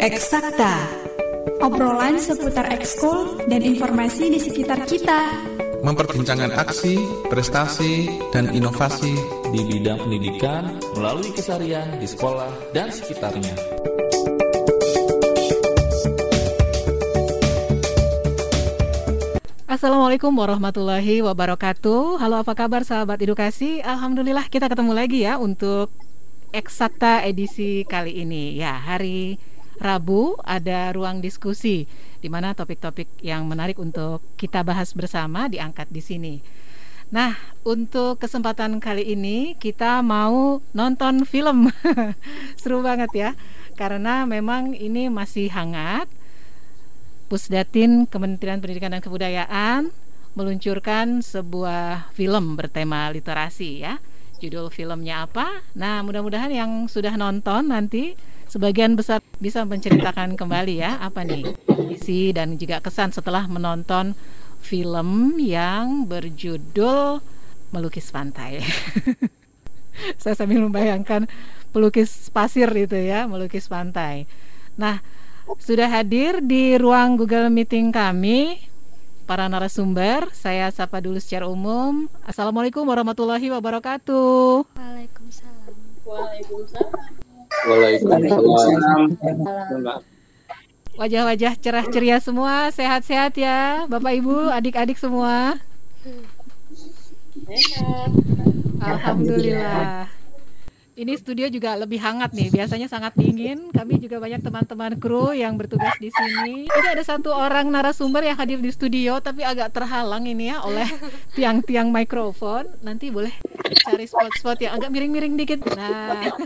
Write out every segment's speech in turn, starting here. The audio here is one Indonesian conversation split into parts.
Eksakta. Obrolan seputar ekskul dan informasi di sekitar kita. Memperbincangkan aksi, prestasi, dan inovasi di bidang pendidikan melalui keseharian di sekolah dan sekitarnya. Assalamualaikum warahmatullahi wabarakatuh. Halo apa kabar sahabat edukasi? Alhamdulillah kita ketemu lagi ya untuk Eksakta edisi kali ini. Ya, hari Rabu ada ruang diskusi di mana topik-topik yang menarik untuk kita bahas bersama diangkat di sini. Nah, untuk kesempatan kali ini kita mau nonton film. Seru banget ya. Karena memang ini masih hangat. Pusdatin Kementerian Pendidikan dan Kebudayaan meluncurkan sebuah film bertema literasi ya. Judul filmnya apa? Nah, mudah-mudahan yang sudah nonton nanti sebagian besar bisa menceritakan kembali ya apa nih isi dan juga kesan setelah menonton film yang berjudul Melukis Pantai. Saya sambil membayangkan pelukis pasir itu ya, melukis pantai. Nah, sudah hadir di ruang Google Meeting kami para narasumber. Saya sapa dulu secara umum. Assalamualaikum warahmatullahi wabarakatuh. Waalaikumsalam. Waalaikumsalam. Waalaikumsalam. Wajah-wajah cerah ceria semua, sehat-sehat ya, Bapak Ibu, adik-adik semua. Alhamdulillah. Ini studio juga lebih hangat nih. Biasanya sangat dingin. Kami juga banyak teman-teman kru yang bertugas di sini. Ini ada satu orang narasumber yang hadir di studio, tapi agak terhalang ini ya oleh tiang-tiang mikrofon. Nanti boleh cari spot-spot yang agak miring-miring dikit. Nah,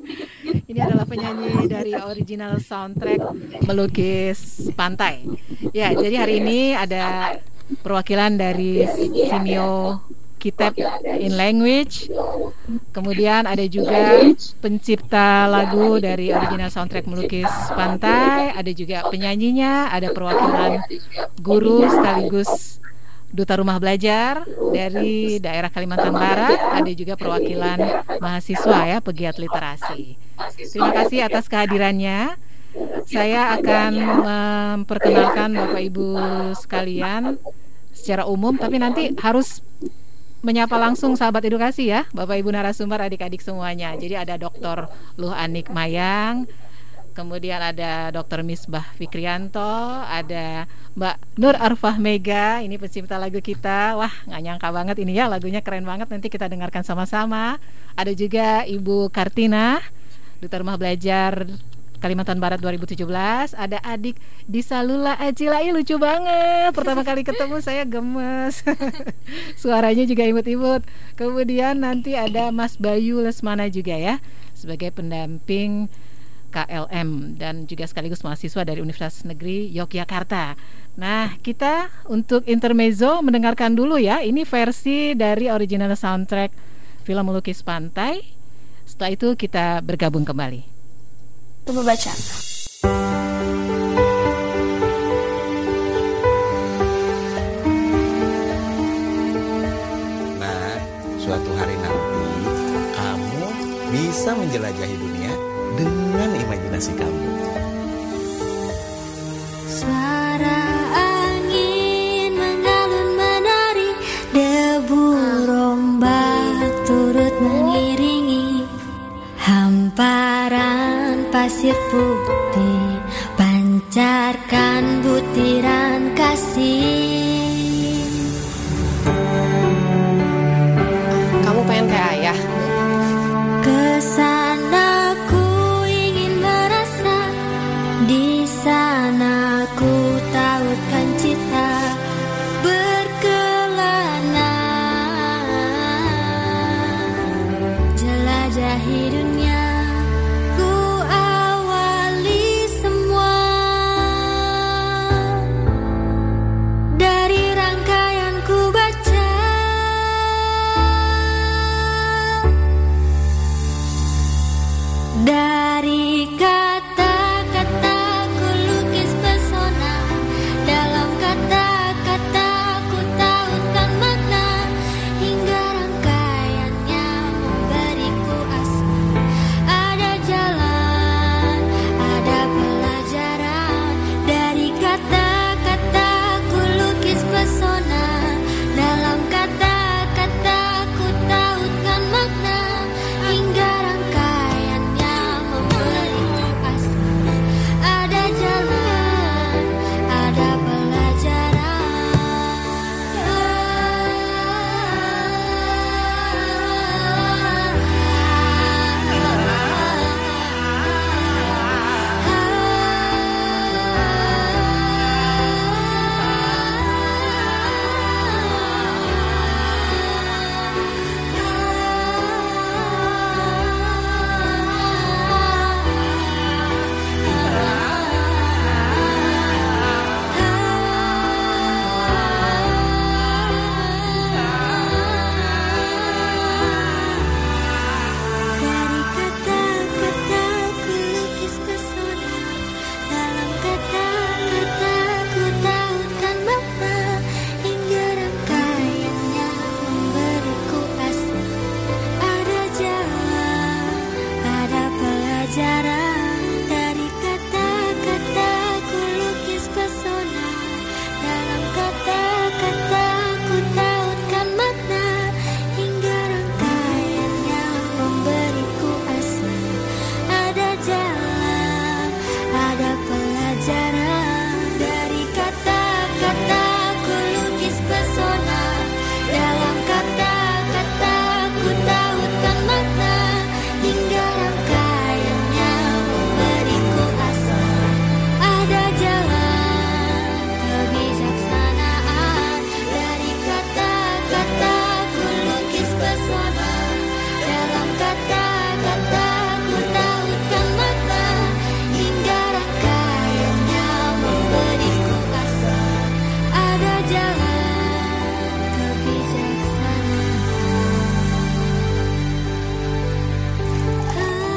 ini adalah penyanyi dari original soundtrack melukis pantai. Ya, jadi hari ini ada perwakilan dari Simio Kitab in Language. Kemudian ada juga pencipta lagu dari original soundtrack melukis pantai, ada juga penyanyinya, ada perwakilan guru sekaligus duta rumah belajar dari daerah Kalimantan Barat, ada juga perwakilan mahasiswa ya pegiat literasi. Terima kasih atas kehadirannya. Saya akan memperkenalkan Bapak Ibu sekalian secara umum, tapi nanti harus menyapa langsung sahabat edukasi ya, Bapak Ibu narasumber, adik-adik semuanya. Jadi ada Dr. Luh Anik Mayang, kemudian ada Dr. Misbah Fikrianto, ada Mbak Nur Arfah Mega, ini pencipta lagu kita. Wah, nggak nyangka banget ini ya, lagunya keren banget. Nanti kita dengarkan sama-sama. Ada juga Ibu Kartina, Duta Rumah Belajar Kalimantan Barat 2017 ada adik di Salula Acilai lucu banget pertama kali ketemu saya gemes suaranya juga imut-imut kemudian nanti ada Mas Bayu Lesmana juga ya sebagai pendamping KLM dan juga sekaligus mahasiswa dari Universitas Negeri Yogyakarta. Nah, kita untuk intermezzo mendengarkan dulu ya. Ini versi dari original soundtrack film Melukis Pantai. Setelah itu kita bergabung kembali. Nah, suatu hari nanti kamu bisa menjelajahi dunia dengan imajinasi kamu.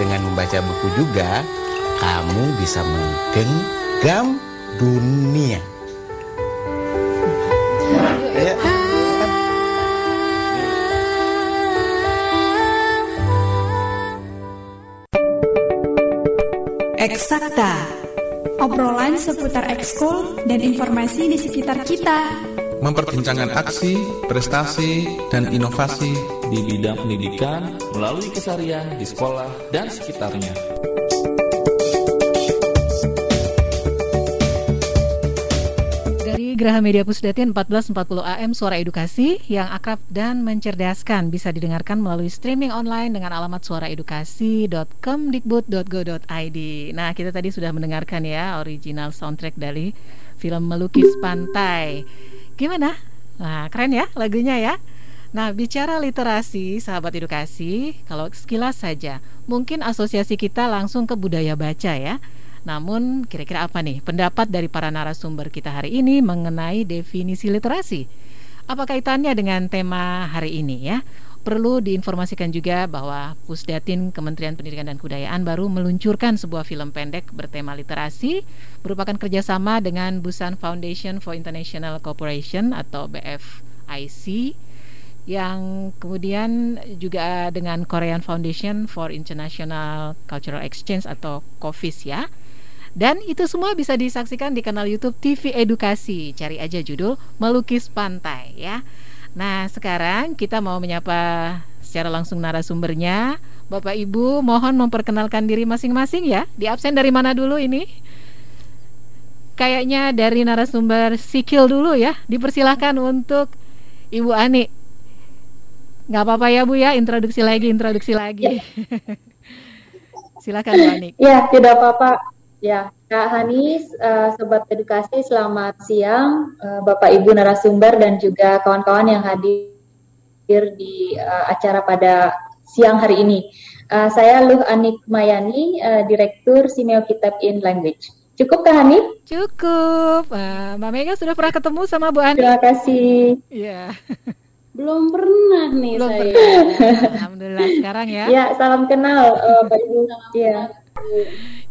Dengan membaca buku juga, kamu bisa menggenggam dunia. Ya. Eksakta. Obrolan seputar ekskul dan informasi di sekitar kita. Memperbincangkan aksi, prestasi, dan inovasi di bidang pendidikan melalui keseharian di sekolah dan sekitarnya. Dari Graha Media Pusdatin 1440 AM Suara Edukasi yang akrab dan mencerdaskan bisa didengarkan melalui streaming online dengan alamat suaraedukasi.kemdikbud.go.id. Nah, kita tadi sudah mendengarkan ya original soundtrack dari film Melukis Pantai. Gimana? Nah, keren ya lagunya ya. Nah, bicara literasi, sahabat edukasi, kalau sekilas saja, mungkin asosiasi kita langsung ke budaya baca ya. Namun, kira-kira apa nih pendapat dari para narasumber kita hari ini mengenai definisi literasi? Apa kaitannya dengan tema hari ini ya? Perlu diinformasikan juga bahwa Pusdatin Kementerian Pendidikan dan Kebudayaan baru meluncurkan sebuah film pendek bertema literasi merupakan kerjasama dengan Busan Foundation for International Cooperation atau BFIC yang kemudian juga dengan Korean Foundation for International Cultural Exchange atau COFIS ya. Dan itu semua bisa disaksikan di kanal YouTube TV Edukasi. Cari aja judul Melukis Pantai ya. Nah, sekarang kita mau menyapa secara langsung narasumbernya. Bapak Ibu, mohon memperkenalkan diri masing-masing ya. Di absen dari mana dulu ini? Kayaknya dari narasumber Sikil dulu ya. Dipersilahkan untuk Ibu Ani. Nggak apa-apa ya Bu ya, introduksi lagi, introduksi lagi. Silakan Bu Ani. Ya, tidak apa-apa. Ya, Kak Hanis, uh, Sobat Edukasi, selamat siang, uh, Bapak Ibu narasumber dan juga kawan-kawan yang hadir di uh, acara pada siang hari ini. Uh, saya Luh Anik Mayani, uh, Direktur Simeo Kitab in Language. Cukup Kak Hanif? Cukup. Uh, Mbak Mega sudah pernah ketemu sama Bu Ani? Terima kasih. Iya. Belum pernah nih Belum saya. pernah. Alhamdulillah sekarang ya. Ya, salam kenal uh, Ibu. Iya.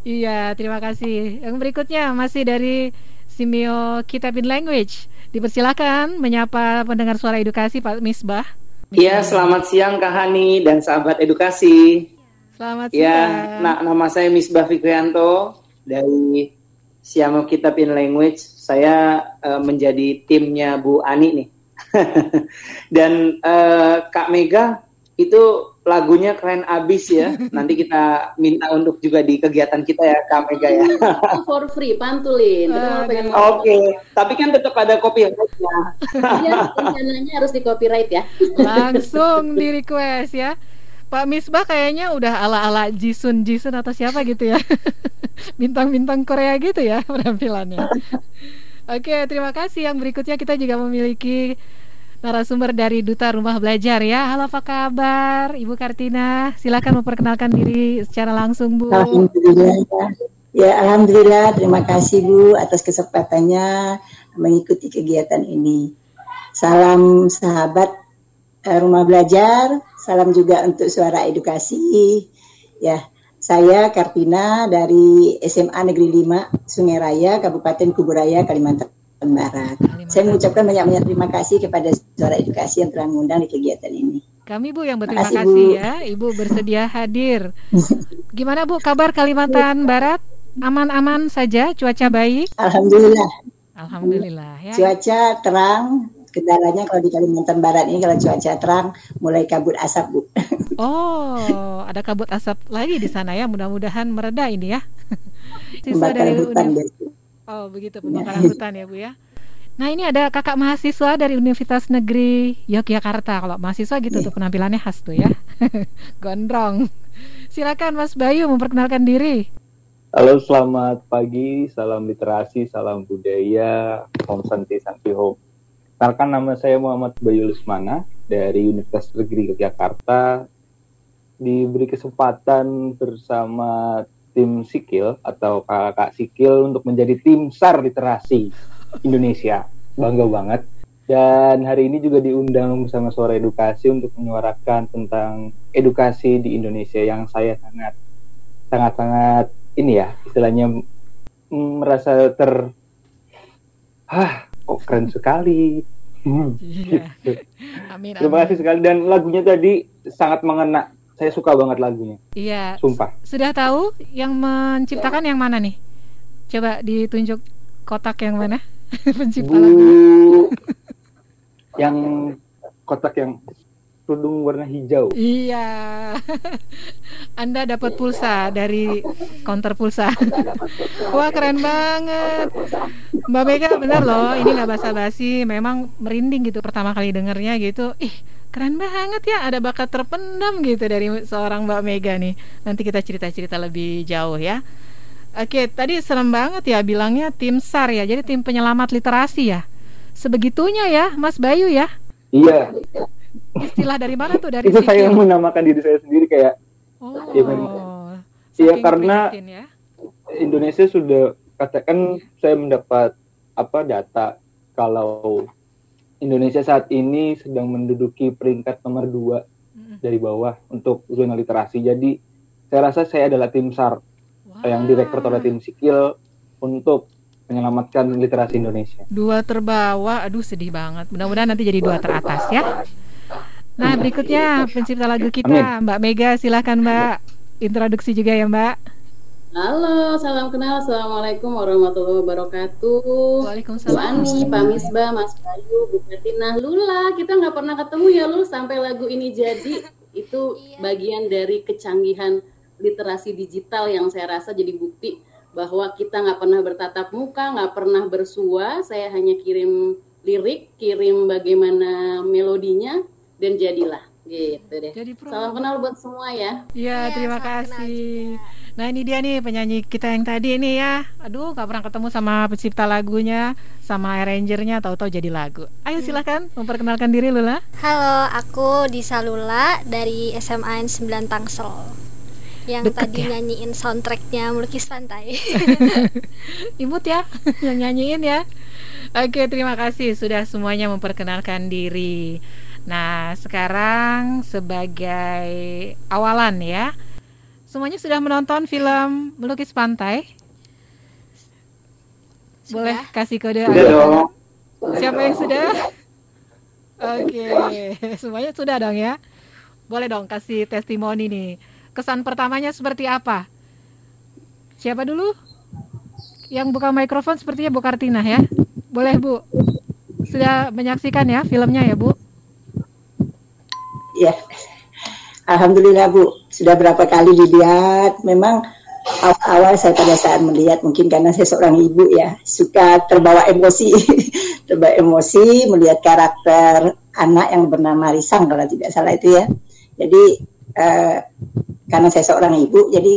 Iya, terima kasih. Yang berikutnya masih dari Simeo Kitabin Language. Dipersilakan menyapa pendengar suara edukasi Pak Misbah. Iya, selamat siang Kak Hani dan sahabat edukasi. Selamat Ya, siang. nah, nama saya Misbah Fikrianto dari Siamo Kitab in Language. Saya eh, menjadi timnya Bu Ani nih. dan eh, Kak Mega itu lagunya keren abis ya. Nanti kita minta untuk juga di kegiatan kita ya Kak Mega ya. Itu for free, pantulin. Pengen Oke, tapi kan tetap ada copyright-nya. Iya, rencananya harus di copyright ya. Langsung di request ya. Pak Misbah kayaknya udah ala-ala Jisun Jisun atau siapa gitu ya. Bintang-bintang Korea gitu ya penampilannya. Oke, terima kasih. Yang berikutnya kita juga memiliki narasumber dari Duta Rumah Belajar ya. Halo, apa kabar? Ibu Kartina, silakan memperkenalkan diri secara langsung, Bu. Alhamdulillah. Ya, alhamdulillah. Terima kasih Bu atas kesempatannya mengikuti kegiatan ini. Salam sahabat eh, rumah belajar. Salam juga untuk suara edukasi. Ya, saya Kartina dari SMA Negeri 5 Sungai Raya, Kabupaten Kuburaya, Kalimantan Barat. Saya mengucapkan banyak-banyak terima kasih kepada suara edukasi yang telah mengundang di kegiatan ini. Kami Bu yang berterima Makasih, kasih Bu. ya, Ibu bersedia hadir. Gimana Bu kabar Kalimantan Barat? Aman-aman saja, cuaca baik? Alhamdulillah. Alhamdulillah ya. Cuaca terang. Kendalanya kalau di Kalimantan Barat ini kalau cuaca terang mulai kabut asap bu. Oh, ada kabut asap lagi di sana ya. Mudah-mudahan mereda ini ya. Siswa Pembakaran dari hutan biasa. Oh, begitu pembakaran hutan ya, Bu ya. Nah, ini ada kakak mahasiswa dari Universitas Negeri Yogyakarta. Kalau mahasiswa gitu tuh penampilannya khas tuh ya. Gondrong. Silakan Mas Bayu memperkenalkan diri. Halo, selamat pagi, salam literasi, salam budaya, Om Santi Santi Home. Kenalkan nama saya Muhammad Bayu Lusmana dari Universitas Negeri Yogyakarta. Diberi kesempatan bersama tim Sikil atau kakak Sikil untuk menjadi tim SAR literasi Indonesia. Bangga banget. Dan hari ini juga diundang bersama Suara Edukasi untuk menyuarakan tentang edukasi di Indonesia yang saya sangat sangat-sangat ini ya istilahnya mm, merasa ter ah kok keren sekali Hmm, Iya. gitu. Amin. terima amin. kasih sekali dan lagunya tadi sangat mengena saya suka banget lagunya Iya. sumpah Sudah tahu yang menciptakan yang mana nih? Coba ditunjuk kotak yang mana? Pencipta lagu. bu yang kotak yang kerudung warna hijau Iya. Anda dapat pulsa dari counter pulsa. Wah, keren banget. Mbak Mega benar loh, ini nggak basa-basi, memang merinding gitu pertama kali dengernya gitu. Ih, keren banget ya, ada bakat terpendam gitu dari seorang Mbak Mega nih. Nanti kita cerita-cerita lebih jauh ya. Oke, tadi serem banget ya bilangnya tim SAR ya, jadi tim penyelamat literasi ya. Sebegitunya ya, Mas Bayu ya. iya Istilah dari mana tuh dari itu saya Sikil? menamakan diri saya sendiri kayak Oh, ya Iya saking karena ya. Indonesia sudah katakan saya mendapat apa data kalau Indonesia saat ini sedang menduduki peringkat nomor dua dari bawah untuk zona literasi. Jadi saya rasa saya adalah tim SAR yang direkrut oleh tim Sikil untuk menyelamatkan literasi Indonesia. Dua terbawa, aduh sedih banget. Mudah-mudahan nanti jadi dua teratas ya. Nah berikutnya pencipta lagu kita Mbak Mega silahkan Mbak introduksi juga ya Mbak. Halo, salam kenal. Assalamualaikum warahmatullahi wabarakatuh. Waalaikumsalam. Bu Ani, Pak Misbah, Mas Bayu, Bu Katina, Lula. Kita nggak pernah ketemu ya Lul sampai lagu ini jadi. Itu bagian dari kecanggihan literasi digital yang saya rasa jadi bukti bahwa kita nggak pernah bertatap muka, nggak pernah bersua. Saya hanya kirim lirik, kirim bagaimana melodinya, dan jadilah gitu deh. Salam kenal buat semua ya. Iya terima kasih. Nah ini dia nih penyanyi kita yang tadi ini ya. Aduh gak pernah ketemu sama pencipta lagunya, sama arrangernya, tahu-tahu jadi lagu. Ayo silahkan memperkenalkan diri Lula. Halo, aku Disa Lula dari SMA N 9 Tangsel yang Deket tadi ya? nyanyiin soundtracknya Melukis Pantai. Imut ya yang nyanyiin ya. Oke, terima kasih sudah semuanya memperkenalkan diri. Nah, sekarang sebagai awalan ya. Semuanya sudah menonton film Melukis Pantai? Boleh kasih kode Sudah dong. Siapa yang sudah? Oke, semuanya sudah dong ya. Boleh dong kasih testimoni nih. Kesan pertamanya seperti apa? Siapa dulu? Yang buka mikrofon sepertinya Bu Kartina ya. Boleh Bu. Sudah menyaksikan ya filmnya ya Bu? Ya, Alhamdulillah Bu, sudah berapa kali dilihat. Memang awal-awal saya pada saat melihat mungkin karena saya seorang ibu ya suka terbawa emosi, terbawa emosi melihat karakter anak yang bernama Risang kalau tidak salah itu ya. Jadi eh, karena saya seorang ibu, jadi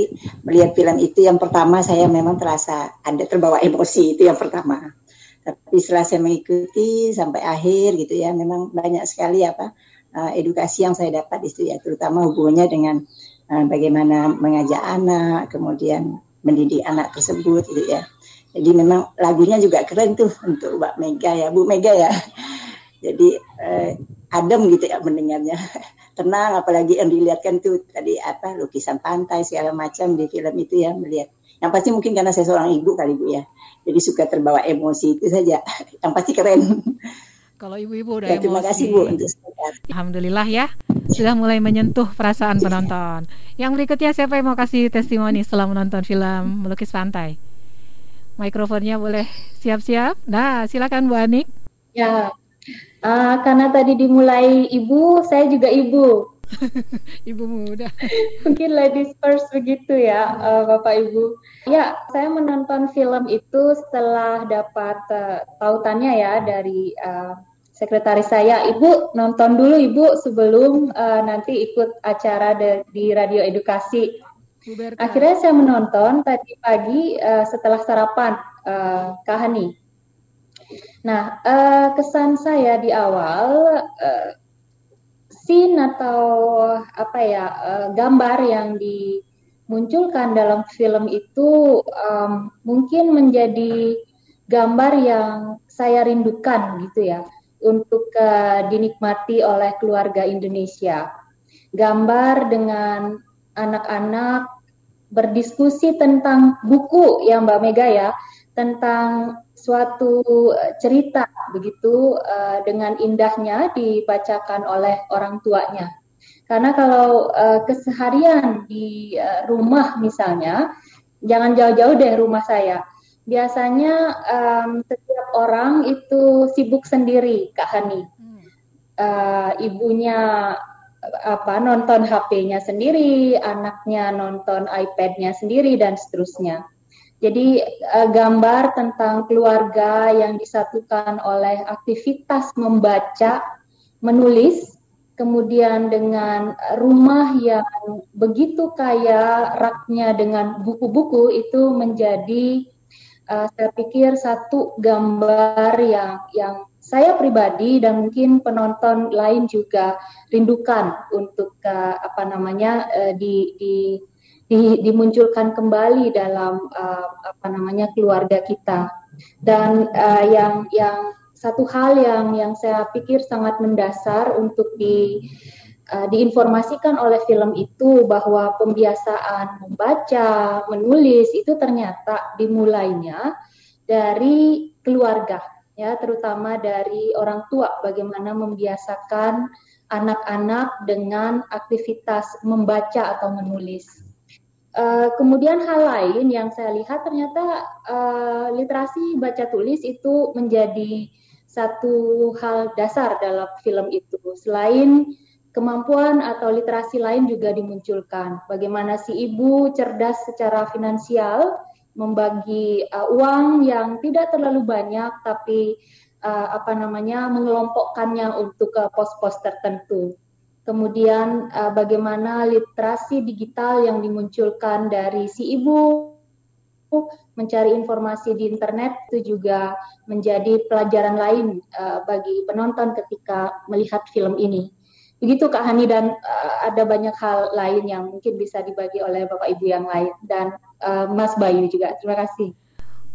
melihat film itu yang pertama saya memang terasa ada terbawa emosi itu yang pertama. Tapi setelah saya mengikuti sampai akhir gitu ya, memang banyak sekali apa uh, edukasi yang saya dapat di situ ya, terutama hubungannya dengan uh, bagaimana mengajak anak, kemudian mendidik anak tersebut gitu ya. Jadi memang lagunya juga keren tuh untuk Mbak Mega ya, Bu Mega ya. Jadi uh, adem gitu ya mendengarnya. Tenang apalagi yang dilihatkan tuh tadi apa lukisan pantai segala macam di film itu ya melihat. Yang pasti mungkin karena saya seorang ibu kali Bu ya. Jadi suka terbawa emosi itu saja. Yang pasti keren. Kalau ibu-ibu udah Ya, terima emosi. kasih Bu untuk. Alhamdulillah ya. sudah mulai menyentuh perasaan penonton. Yang berikutnya siapa yang mau kasih testimoni setelah menonton film Melukis Pantai? Mikrofonnya boleh siap-siap. Nah, silakan Bu Anik. Ya, uh, karena tadi dimulai ibu, saya juga ibu. ibu muda. Mungkin ladies first begitu ya, uh, Bapak Ibu. Ya, saya menonton film itu setelah dapat uh, tautannya ya dari uh, sekretaris saya. Ibu nonton dulu Ibu sebelum uh, nanti ikut acara de, di radio edukasi. Akhirnya saya menonton tadi pagi uh, setelah sarapan uh, Kahani. Nah, uh, kesan saya di awal uh, scene atau apa ya uh, gambar yang dimunculkan dalam film itu um, mungkin menjadi gambar yang saya rindukan gitu ya untuk uh, dinikmati oleh keluarga Indonesia. Gambar dengan anak-anak berdiskusi tentang buku yang Mbak Mega ya, tentang suatu eh, cerita begitu uh, dengan indahnya dibacakan oleh orang tuanya. Karena kalau uh, keseharian di uh, rumah misalnya, jangan jauh-jauh deh rumah saya. Biasanya um, setiap orang itu sibuk sendiri, Kak Hani. Uh, ibunya apa nonton HP-nya sendiri, anaknya nonton iPad-nya sendiri dan seterusnya. Jadi uh, gambar tentang keluarga yang disatukan oleh aktivitas membaca, menulis, kemudian dengan rumah yang begitu kaya raknya dengan buku-buku itu menjadi uh, saya pikir satu gambar yang yang saya pribadi dan mungkin penonton lain juga rindukan untuk uh, apa namanya uh, di, di, di, dimunculkan kembali dalam uh, apa namanya keluarga kita. Dan uh, yang yang satu hal yang yang saya pikir sangat mendasar untuk di uh, diinformasikan oleh film itu bahwa pembiasaan membaca menulis itu ternyata dimulainya dari keluarga ya terutama dari orang tua bagaimana membiasakan anak-anak dengan aktivitas membaca atau menulis. Uh, kemudian hal lain yang saya lihat ternyata uh, literasi baca tulis itu menjadi satu hal dasar dalam film itu. Selain kemampuan atau literasi lain juga dimunculkan. Bagaimana si ibu cerdas secara finansial, membagi uh, uang yang tidak terlalu banyak tapi uh, apa namanya mengelompokkannya untuk uh, pos-pos tertentu. Kemudian uh, bagaimana literasi digital yang dimunculkan dari si ibu mencari informasi di internet itu juga menjadi pelajaran lain uh, bagi penonton ketika melihat film ini. Begitu Kak Hani dan uh, ada banyak hal lain yang mungkin bisa dibagi oleh Bapak Ibu yang lain dan uh, Mas Bayu juga. Terima kasih.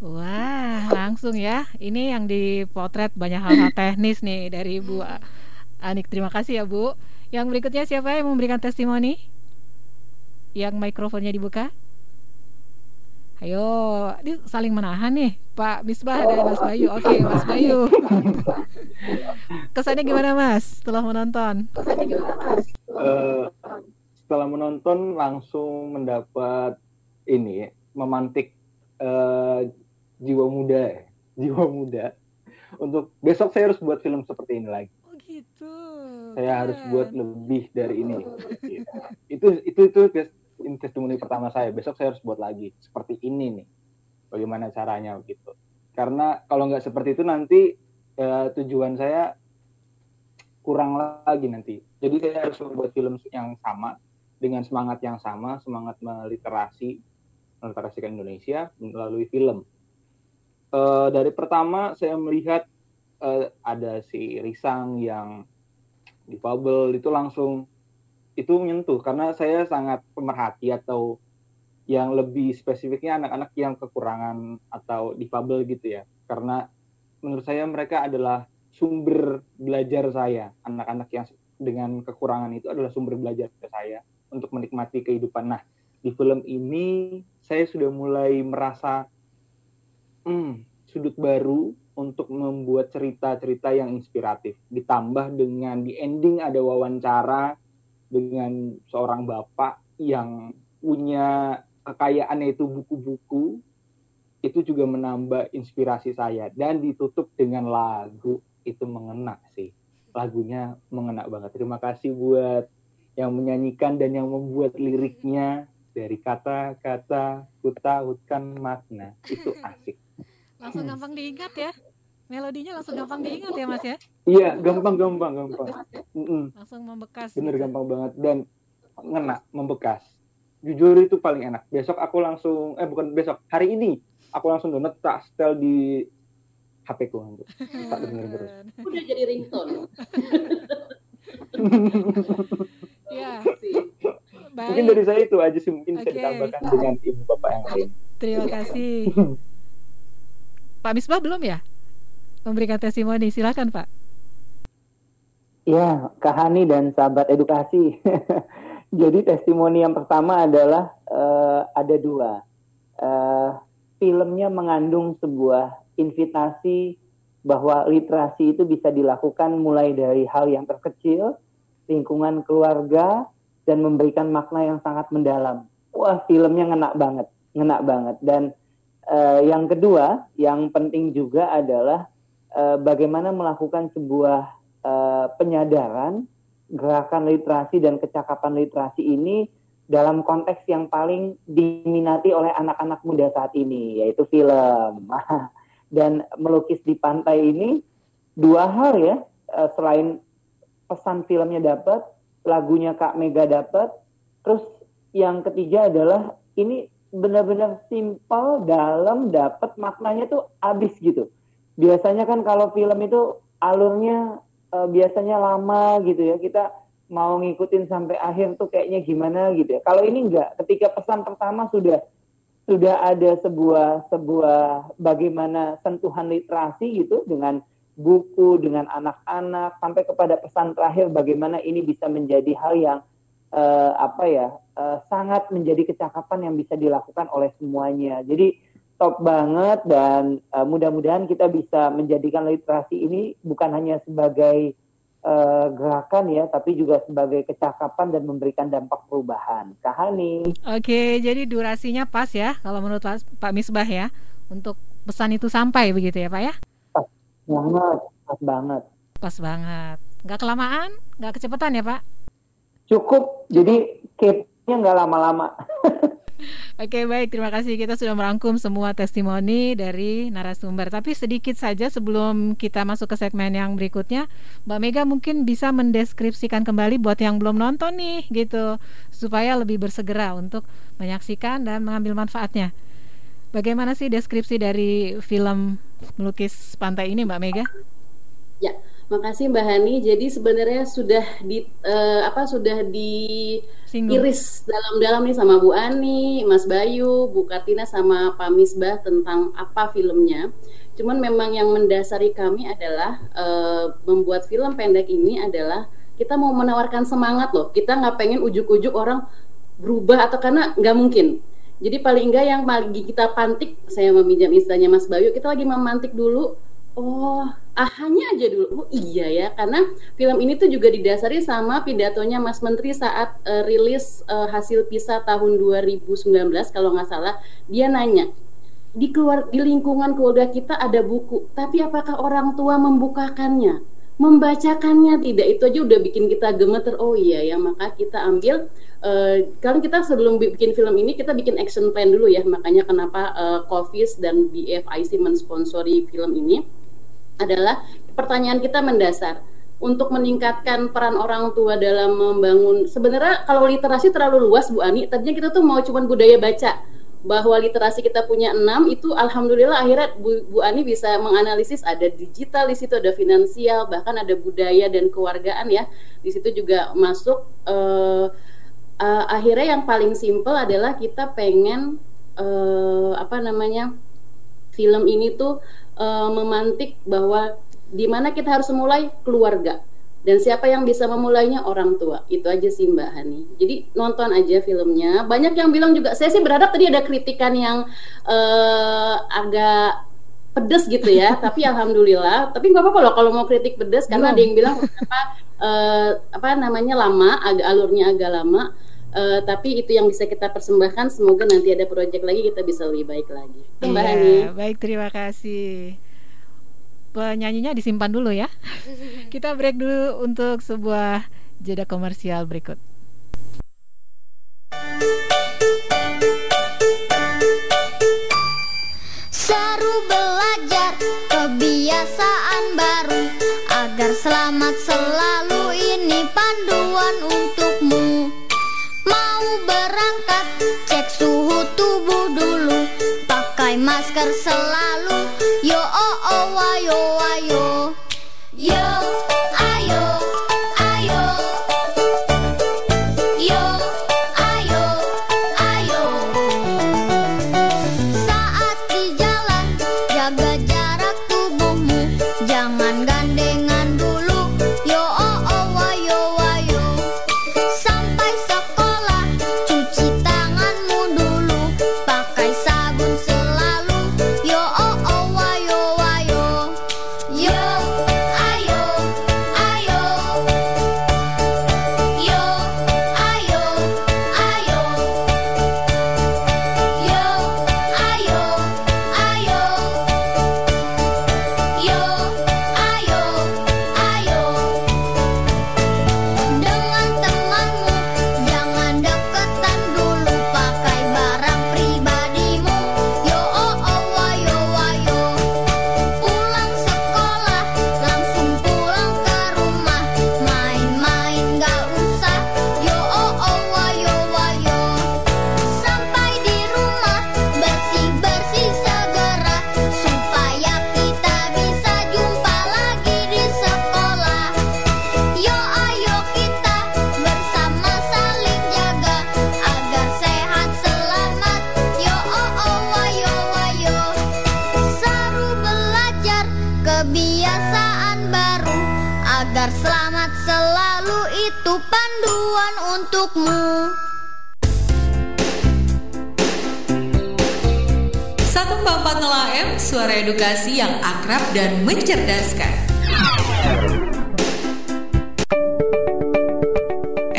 Wah, langsung ya. Ini yang dipotret banyak hal-hal teknis nih dari Bu Anik. Terima kasih ya Bu. Yang berikutnya siapa yang memberikan testimoni? Yang mikrofonnya dibuka? Ayo, ini saling menahan nih, Pak Misbah dan Mas Bayu. Oke, Mas Bayu. Kesannya gimana, Mas, setelah menonton? Uh, setelah menonton langsung mendapat ini memantik uh, jiwa muda, jiwa muda. Untuk besok saya harus buat film seperti ini lagi. Oh gitu. Saya harus buat lebih dari ini. Itu itu itu ini testimoni pertama saya besok saya harus buat lagi seperti ini nih bagaimana caranya gitu. Karena kalau nggak seperti itu nanti ya, tujuan saya kurang lagi nanti. Jadi saya harus membuat film yang sama dengan semangat yang sama semangat meliterasi meliterasikan Indonesia melalui film. Uh, dari pertama saya melihat uh, ada si Risang yang difabel itu langsung itu menyentuh karena saya sangat pemerhati atau yang lebih spesifiknya anak-anak yang kekurangan atau difabel gitu ya. Karena menurut saya mereka adalah sumber belajar saya. Anak-anak yang dengan kekurangan itu adalah sumber belajar saya untuk menikmati kehidupan. Nah di film ini saya sudah mulai merasa hmm, sudut baru untuk membuat cerita-cerita yang inspiratif. Ditambah dengan di ending ada wawancara dengan seorang bapak yang punya kekayaannya itu buku-buku itu juga menambah inspirasi saya. Dan ditutup dengan lagu itu mengena sih. Lagunya mengena banget. Terima kasih buat yang menyanyikan dan yang membuat liriknya. Dari kata-kata kutautkan makna. Itu asik. Langsung gampang diingat ya. Melodinya langsung gampang diingat ya Mas ya. iya gampang gampang gampang Mm-mm. Langsung membekas. bener gitu. gampang banget dan ngena membekas jujur itu paling enak besok aku langsung eh bukan besok hari ini aku langsung download tak setel di HP ku untuk tak denger terus Udah jadi ringtone. Ya. mungkin dari saya itu aja sih mungkin bisa Oke. ditambahkan dengan ibu bapak yang lain Terima kasih. Pak Misbah belum ya? Memberikan testimoni, silakan Pak. Ya, Kak Hani dan sahabat edukasi. Jadi testimoni yang pertama adalah eh, ada dua. Eh, filmnya mengandung sebuah invitasi bahwa literasi itu bisa dilakukan mulai dari hal yang terkecil, lingkungan keluarga, dan memberikan makna yang sangat mendalam. Wah, filmnya ngena banget, ngena banget. Dan eh, yang kedua, yang penting juga adalah eh, bagaimana melakukan sebuah eh, penyadaran gerakan literasi dan kecakapan literasi ini dalam konteks yang paling diminati oleh anak-anak muda saat ini yaitu film. Dan melukis di pantai ini dua hal ya. Eh, selain pesan filmnya dapat lagunya Kak Mega dapat terus yang ketiga adalah ini benar-benar simpel dalam dapat maknanya tuh abis gitu biasanya kan kalau film itu alurnya eh, biasanya lama gitu ya. Kita mau ngikutin sampai akhir tuh kayaknya gimana gitu ya. Kalau ini enggak. Ketika pesan pertama sudah sudah ada sebuah sebuah bagaimana sentuhan literasi gitu dengan buku dengan anak-anak sampai kepada pesan terakhir bagaimana ini bisa menjadi hal yang eh, apa ya eh, sangat menjadi kecakapan yang bisa dilakukan oleh semuanya. Jadi top banget dan eh, mudah-mudahan kita bisa menjadikan literasi ini bukan hanya sebagai eh, gerakan ya tapi juga sebagai kecakapan dan memberikan dampak perubahan Kahani Oke, jadi durasinya pas ya kalau menurut Pak, Misbah ya untuk pesan itu sampai begitu ya Pak ya? banget pas banget Pas banget. Nggak kelamaan, nggak kecepatan ya Pak? cukup jadi keep-nya nggak lama-lama Oke baik. Terima kasih. Kita sudah merangkum semua testimoni dari narasumber. Tapi sedikit saja sebelum kita masuk ke segmen yang berikutnya Mbak Mega mungkin bisa mendeskripsikan kembali buat yang belum nonton nih gitu. Supaya lebih bersegera untuk menyaksikan dan mengambil manfaatnya. Bagaimana sih deskripsi dari film melukis pantai ini Mbak Mega? Ya, makasih Mbak Hani. Jadi sebenarnya sudah di eh, apa sudah diiris dalam-dalam nih sama Bu Ani, Mas Bayu, Bu Kartina sama Pak Misbah tentang apa filmnya. Cuman memang yang mendasari kami adalah eh, membuat film pendek ini adalah kita mau menawarkan semangat loh. Kita nggak pengen ujuk-ujuk orang berubah atau karena nggak mungkin. Jadi paling enggak yang lagi kita pantik, saya meminjam istilahnya Mas Bayu, kita lagi memantik dulu. Oh, ahanya aja dulu. Oh iya ya, karena film ini tuh juga didasari sama pidatonya Mas Menteri saat eh, rilis eh, hasil PISA tahun 2019 kalau nggak salah. Dia nanya, di keluar di lingkungan keluarga kita ada buku, tapi apakah orang tua membukakannya? membacakannya tidak itu aja udah bikin kita gemeter oh iya ya maka kita ambil eh, kalau kita sebelum bikin film ini kita bikin action plan dulu ya makanya kenapa eh, Covis dan BFIC mensponsori film ini adalah pertanyaan kita mendasar. Untuk meningkatkan peran orang tua dalam membangun sebenarnya kalau literasi terlalu luas Bu Ani tadinya kita tuh mau cuman budaya baca bahwa literasi kita punya enam itu alhamdulillah akhirnya Bu, Bu Ani bisa menganalisis ada digital di situ ada finansial bahkan ada budaya dan kewargaan ya. Di situ juga masuk eh, eh, akhirnya yang paling simpel adalah kita pengen eh, apa namanya film ini tuh eh, memantik bahwa di mana kita harus mulai keluarga dan siapa yang bisa memulainya orang tua itu aja sih Mbak Hani jadi nonton aja filmnya banyak yang bilang juga saya sih berharap tadi ada kritikan yang eh, agak pedes gitu ya. tapi alhamdulillah. Tapi nggak apa-apa loh kalau mau kritik pedes karena Belum. ada yang bilang kenapa eh, apa namanya lama, agak alurnya agak lama. Eh, tapi itu yang bisa kita persembahkan. Semoga nanti ada proyek lagi kita bisa lebih baik lagi. Mbak Hani. Iya, baik terima kasih. Penyanyinya disimpan dulu ya. Kita break dulu untuk sebuah jeda komersial berikut. Seru belajar kebiasaan baru Agar selamat selalu ini panduan untukmu Mau berangkat cek suhu tubuh dulu. Pakai masker selalu. Yo oh oh ayo ayo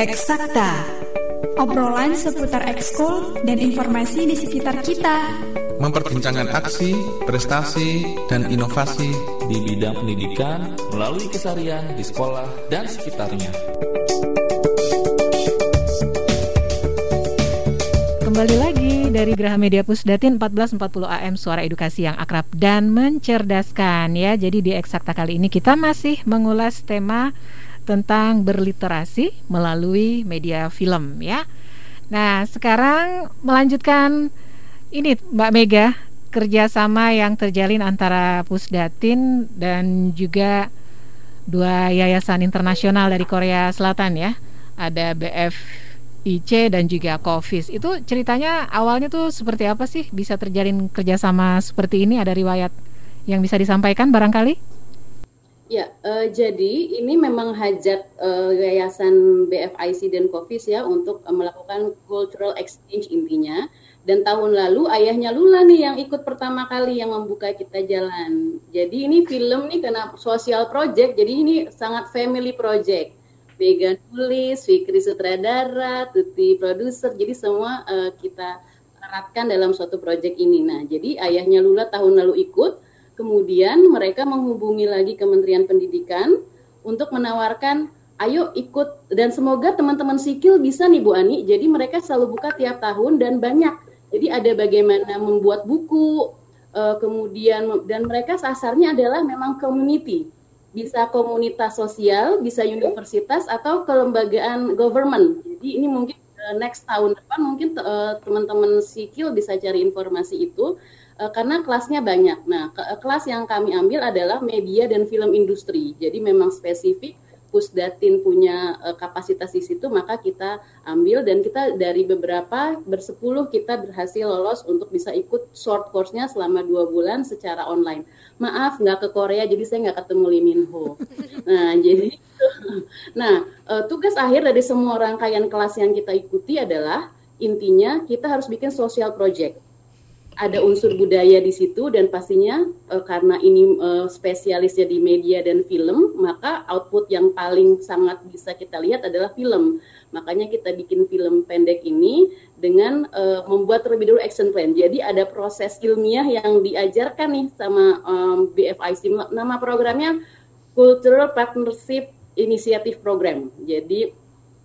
Eksakta. Obrolan seputar ekskul dan informasi di sekitar kita. Memperbincangkan aksi, prestasi, dan inovasi di bidang pendidikan melalui kesarian di sekolah dan sekitarnya. Kembali lagi dari Graha Media Pusdatin 1440 AM Suara Edukasi yang akrab dan mencerdaskan ya. Jadi di Eksakta kali ini kita masih mengulas tema tentang berliterasi melalui media film ya. Nah, sekarang melanjutkan ini Mbak Mega kerjasama yang terjalin antara Pusdatin dan juga dua yayasan internasional dari Korea Selatan ya. Ada BFIC dan juga COFIS. Itu ceritanya awalnya tuh seperti apa sih bisa terjalin kerjasama seperti ini? Ada riwayat yang bisa disampaikan barangkali? Ya, eh, jadi ini memang hajat eh, Yayasan BFIC dan COFIS ya untuk eh, melakukan cultural exchange intinya. Dan tahun lalu ayahnya Lula nih yang ikut pertama kali yang membuka kita jalan. Jadi ini film nih karena social project, jadi ini sangat family project. Mega nulis, Fikri sutradara, Tuti produser, jadi semua eh, kita eratkan dalam suatu project ini. Nah, jadi ayahnya Lula tahun lalu ikut, kemudian mereka menghubungi lagi Kementerian Pendidikan untuk menawarkan ayo ikut dan semoga teman-teman sikil bisa nih Bu Ani. Jadi mereka selalu buka tiap tahun dan banyak. Jadi ada bagaimana membuat buku, eh, kemudian dan mereka sasarnya adalah memang community. Bisa komunitas sosial, bisa universitas atau kelembagaan government. Jadi ini mungkin eh, next tahun depan mungkin eh, teman-teman sikil bisa cari informasi itu karena kelasnya banyak. Nah, ke- kelas yang kami ambil adalah media dan film industri. Jadi memang spesifik Pusdatin punya eh, kapasitas di situ, maka kita ambil dan kita dari beberapa bersepuluh kita berhasil lolos untuk bisa ikut short course-nya selama dua bulan secara online. Maaf nggak ke Korea, jadi saya nggak ketemu Lee Min Ho. Nah, jadi nah eh, tugas akhir dari semua rangkaian kelas yang kita ikuti adalah intinya kita harus bikin social project. Ada unsur budaya di situ dan pastinya uh, karena ini uh, spesialisnya di media dan film, maka output yang paling sangat bisa kita lihat adalah film. Makanya kita bikin film pendek ini dengan uh, membuat terlebih dulu action plan. Jadi ada proses ilmiah yang diajarkan nih sama um, BFIC. Nama programnya Cultural Partnership Initiative Program. Jadi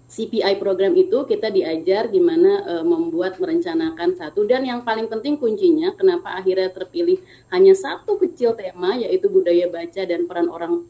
CPI program itu kita diajar gimana uh, membuat merencanakan satu dan yang paling penting kuncinya kenapa akhirnya terpilih hanya satu kecil tema yaitu budaya baca dan peran orang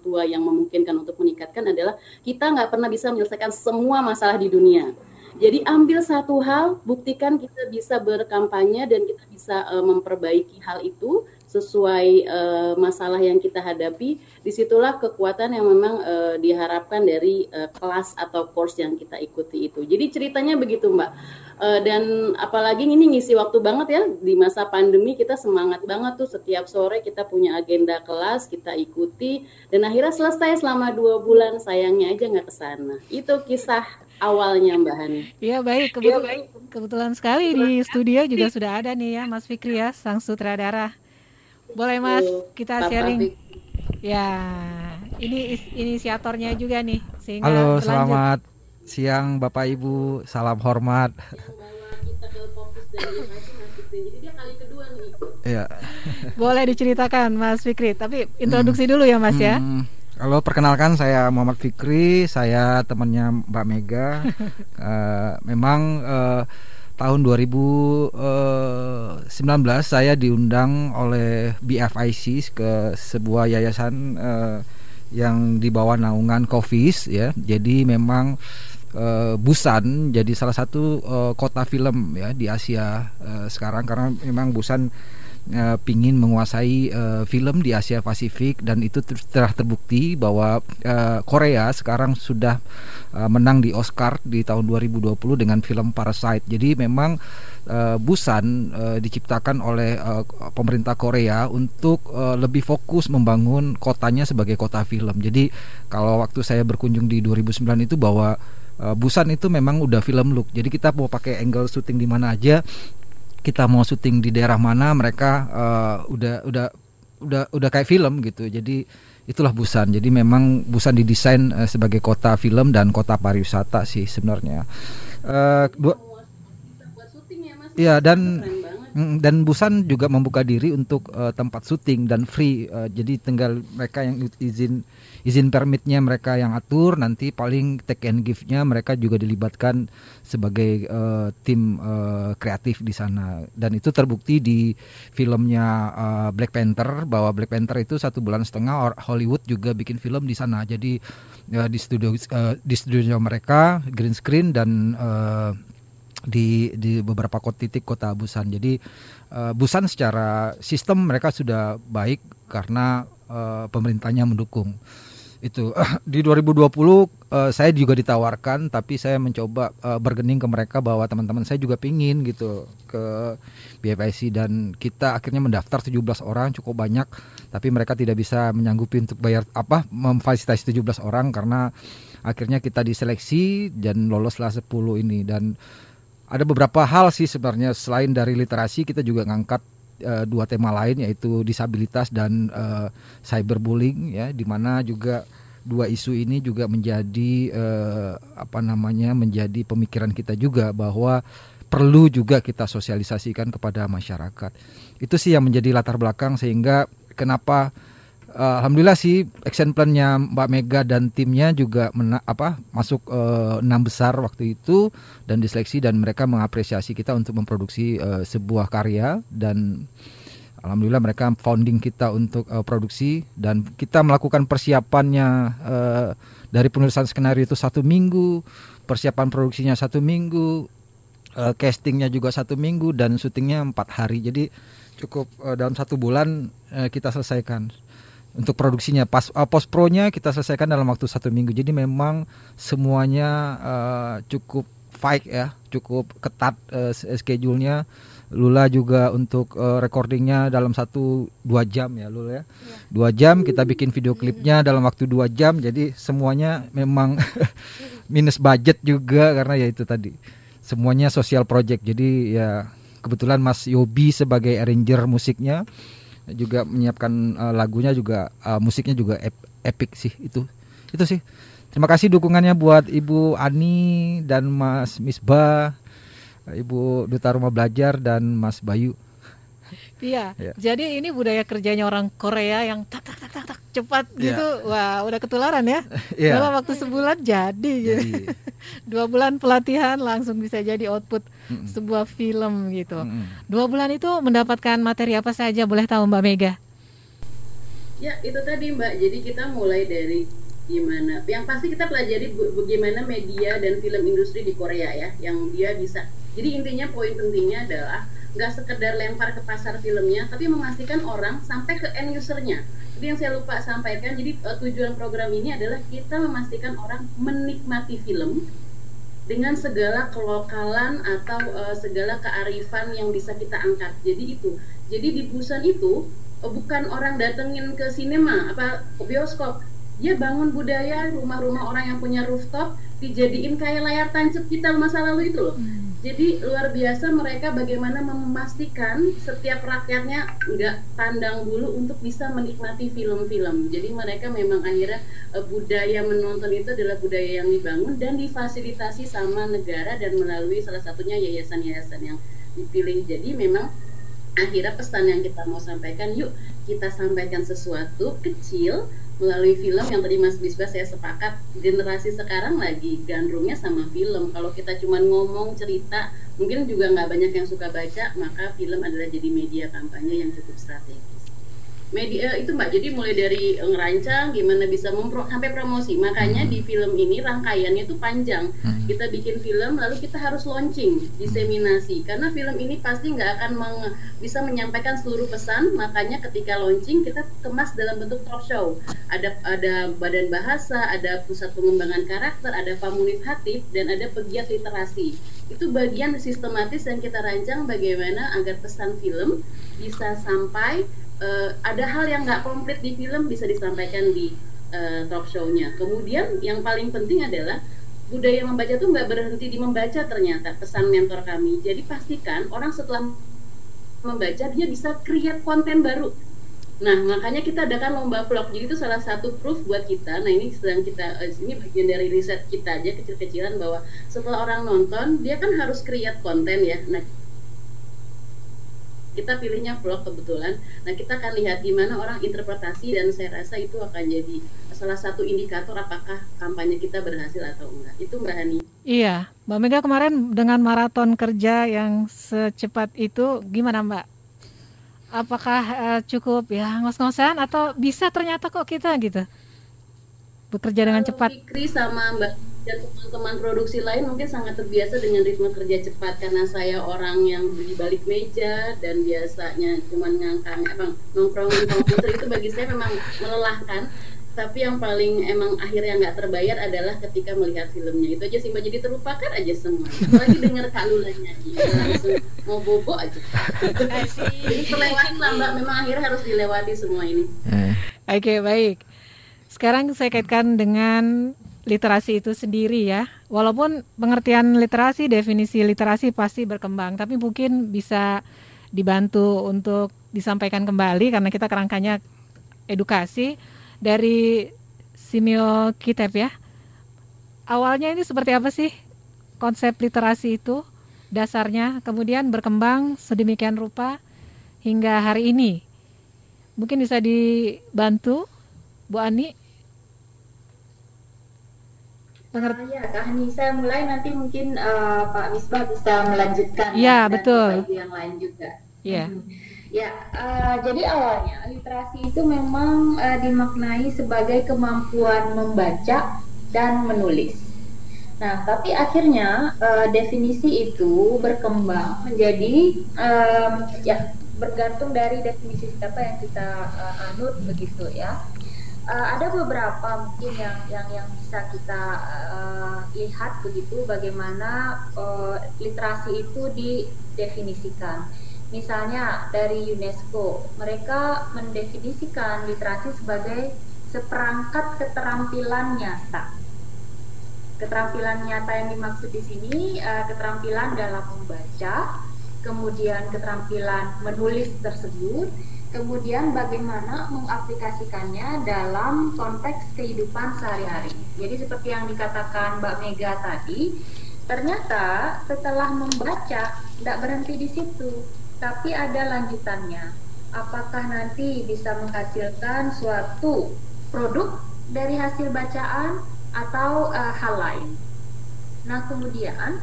tua yang memungkinkan untuk meningkatkan adalah kita nggak pernah bisa menyelesaikan semua masalah di dunia. Jadi ambil satu hal, buktikan kita bisa berkampanye dan kita bisa uh, memperbaiki hal itu sesuai uh, masalah yang kita hadapi, di situlah kekuatan yang memang uh, diharapkan dari uh, kelas atau course yang kita ikuti itu. Jadi ceritanya begitu Mbak. Uh, dan apalagi ini ngisi waktu banget ya di masa pandemi kita semangat banget tuh setiap sore kita punya agenda kelas kita ikuti dan akhirnya selesai selama dua bulan sayangnya aja nggak ke sana. Itu kisah awalnya Mbak Hani. Iya baik, kebetul ya, baik. kebetulan sekali di studio juga sudah ada nih ya Mas Fikri ya sang sutradara. Boleh Mas, kita sharing. Ya, ini inisiatornya juga nih sehingga Halo, berlanjut. selamat siang Bapak Ibu, salam hormat. Iya. Boleh diceritakan Mas Fikri, tapi introduksi hmm. dulu ya Mas ya. Hmm. Halo, perkenalkan saya Muhammad Fikri, saya temannya Mbak Mega. uh, memang uh, tahun 2019 eh, saya diundang oleh BFIC ke sebuah yayasan uh, yang di bawah naungan Kofis ya. Jadi memang uh, Busan jadi salah satu uh, kota film ya di Asia uh, sekarang karena memang Busan uh, pingin menguasai uh, film di Asia Pasifik dan itu telah terbukti bahwa uh, Korea sekarang sudah uh, menang di Oscar di tahun 2020 dengan film Parasite. Jadi memang Busan uh, diciptakan oleh uh, pemerintah Korea untuk uh, lebih fokus membangun kotanya sebagai kota film. Jadi kalau waktu saya berkunjung di 2009 itu bahwa Busan itu memang udah film look. Jadi kita mau pakai angle syuting di mana aja kita mau syuting di daerah mana mereka uh, udah udah udah udah kayak film gitu. Jadi itulah Busan. Jadi memang Busan didesain uh, sebagai kota film dan kota pariwisata sih sebenarnya. Uh, dua ya dan Mm, dan Busan juga membuka diri untuk uh, tempat syuting dan free. Uh, jadi tinggal mereka yang izin izin permitnya mereka yang atur nanti paling take and give-nya mereka juga dilibatkan sebagai uh, tim uh, kreatif di sana dan itu terbukti di filmnya uh, Black Panther bahwa Black Panther itu satu bulan setengah Hollywood juga bikin film di sana jadi uh, di studio uh, di studio mereka green screen dan uh, di di beberapa kota titik kota Busan. Jadi uh, Busan secara sistem mereka sudah baik karena uh, pemerintahnya mendukung. Itu. Di 2020 uh, eh, saya juga ditawarkan tapi saya mencoba uh, bergening ke mereka bahwa teman-teman saya juga pingin gitu ke BFIC dan kita akhirnya mendaftar 17 orang cukup banyak. Tapi mereka tidak bisa menyanggupi untuk bayar apa memfasilitasi 17 orang karena akhirnya kita diseleksi dan loloslah 10 ini. Dan ada beberapa hal sih sebenarnya. Selain dari literasi kita juga ngangkat uh, dua tema lain yaitu disabilitas dan uh, cyberbullying ya di mana juga dua isu ini juga menjadi uh, apa namanya menjadi pemikiran kita juga bahwa perlu juga kita sosialisasikan kepada masyarakat. Itu sih yang menjadi latar belakang sehingga kenapa uh, alhamdulillah sih action plannya Mbak Mega dan timnya juga mena, apa masuk uh, enam besar waktu itu dan diseleksi dan mereka mengapresiasi kita untuk memproduksi uh, sebuah karya dan alhamdulillah mereka founding kita untuk uh, produksi dan kita melakukan persiapannya uh, dari penulisan skenario itu satu minggu persiapan produksinya satu minggu uh, castingnya juga satu minggu dan syutingnya empat hari. Jadi cukup uh, dalam satu bulan uh, kita selesaikan untuk produksinya. Pas uh, post pro-nya kita selesaikan dalam waktu satu minggu. Jadi memang semuanya uh, cukup fight ya cukup ketat uh, schedule-nya. Lula juga untuk uh, recordingnya dalam satu dua jam ya Lula ya. Dua jam kita bikin video klipnya dalam waktu dua jam. Jadi semuanya memang minus budget juga karena ya itu tadi. Semuanya social project. Jadi ya kebetulan Mas Yobi sebagai arranger musiknya juga menyiapkan uh, lagunya juga uh, musiknya juga ep epic sih itu. Itu sih. Terima kasih dukungannya buat Ibu Ani dan Mas Misbah Ibu Duta Rumah Belajar dan Mas Bayu Iya. Ya. Jadi ini budaya kerjanya orang Korea yang tak tak tak tak, tak cepat Iya. gitu. Wah, udah ketularan ya. Iya. Dalam waktu sebulan jadi. gitu. Dua bulan pelatihan langsung bisa jadi output sebuah film gitu. Dua bulan itu mendapatkan materi apa saja? Boleh tahu Mbak Mega? Ya, itu tadi Mbak. Jadi kita mulai dari gimana. Yang pasti kita pelajari bu- bagaimana media dan film industri di Korea ya, yang dia bisa. Jadi intinya poin pentingnya adalah nggak sekedar lempar ke pasar filmnya, tapi memastikan orang sampai ke end usernya. Jadi yang saya lupa sampaikan, jadi eh, tujuan program ini adalah kita memastikan orang menikmati film dengan segala kelokalan atau eh, segala kearifan yang bisa kita angkat. Jadi itu. Jadi di Busan itu eh, bukan orang datengin ke sinema apa bioskop. Dia bangun budaya rumah-rumah orang yang punya rooftop dijadiin kayak layar tancap kita masa lalu itu loh. Jadi luar biasa mereka bagaimana memastikan setiap rakyatnya nggak pandang bulu untuk bisa menikmati film-film. Jadi mereka memang akhirnya eh, budaya menonton itu adalah budaya yang dibangun dan difasilitasi sama negara dan melalui salah satunya yayasan-yayasan yang dipilih. Jadi memang akhirnya pesan yang kita mau sampaikan, yuk kita sampaikan sesuatu kecil melalui film yang tadi Mas Bisbah saya sepakat generasi sekarang lagi gandrungnya sama film. Kalau kita cuma ngomong cerita mungkin juga nggak banyak yang suka baca maka film adalah jadi media kampanye yang cukup strategis media itu mbak. Jadi mulai dari eh, ngerancang gimana bisa mempro sampai promosi. Makanya di film ini rangkaiannya itu panjang. Kita bikin film lalu kita harus launching diseminasi. Karena film ini pasti nggak akan meng- bisa menyampaikan seluruh pesan. Makanya ketika launching kita kemas dalam bentuk talk show. Ada ada badan bahasa ada pusat pengembangan karakter ada hatip dan ada pegiat literasi. Itu bagian sistematis yang kita rancang bagaimana agar pesan film bisa sampai eh, ada hal yang nggak komplit di film bisa disampaikan di eh, talk show-nya. Kemudian yang paling penting adalah budaya membaca tuh nggak berhenti di membaca ternyata pesan mentor kami. Jadi pastikan orang setelah membaca dia bisa create konten baru. Nah makanya kita adakan lomba vlog. Jadi itu salah satu proof buat kita. Nah ini sedang kita eh, ini bagian dari riset kita aja kecil-kecilan bahwa setelah orang nonton dia kan harus create konten ya. Nah kita pilihnya vlog kebetulan. Nah, kita akan lihat gimana orang interpretasi dan saya rasa itu akan jadi salah satu indikator apakah kampanye kita berhasil atau enggak. Itu Mbak Hani. Iya, Mbak Mega kemarin dengan maraton kerja yang secepat itu gimana Mbak? Apakah eh, cukup ya ngos-ngosan atau bisa ternyata kok kita gitu bekerja dengan cepat? Fikri sama Mbak dan teman-teman produksi lain mungkin sangat terbiasa dengan ritme kerja cepat karena saya orang yang di balik meja dan biasanya cuma ngangkang. Apa nongkrongin komputer itu bagi saya memang melelahkan. Tapi yang paling emang akhirnya nggak terbayar adalah ketika melihat filmnya. Itu aja sih mbak. Jadi terlupakan aja semua. Apalagi dengar Kak Lula nyanyi. Langsung mau bobo aja. Jadi terlewati lah mbak. Memang akhirnya harus dilewati semua ini. Oke, baik. Sekarang saya kaitkan dengan literasi itu sendiri ya. Walaupun pengertian literasi, definisi literasi pasti berkembang, tapi mungkin bisa dibantu untuk disampaikan kembali karena kita kerangkanya edukasi dari Simio Kitab ya. Awalnya ini seperti apa sih konsep literasi itu? Dasarnya kemudian berkembang sedemikian rupa hingga hari ini. Mungkin bisa dibantu Bu Ani? Ah, ya, Kak Hani, saya mulai nanti mungkin eh, Pak Misbah bisa melanjutkan. Iya, dan betul. Bapak Ibu yang lain juga. Iya. Ya, eh, jadi awalnya literasi itu memang eh, dimaknai sebagai kemampuan membaca dan menulis. Nah, tapi akhirnya eh, definisi itu berkembang menjadi em, ya bergantung dari definisi siapa yang kita eh, anut begitu ya. Eh, ada beberapa mungkin yang yang yang bisa kita eh, lihat begitu bagaimana eh, literasi itu didefinisikan. Misalnya dari UNESCO, mereka mendefinisikan literasi sebagai seperangkat keterampilan nyata. Keterampilan nyata yang dimaksud di sini eh, keterampilan dalam membaca, kemudian keterampilan menulis tersebut, kemudian bagaimana mengaplikasikannya dalam konteks kehidupan sehari-hari. Jadi seperti yang dikatakan Mbak Mega tadi, ternyata setelah membaca tidak berhenti di situ, tapi ada lanjutannya. Apakah nanti bisa menghasilkan suatu produk dari hasil bacaan atau uh, hal lain? Nah, kemudian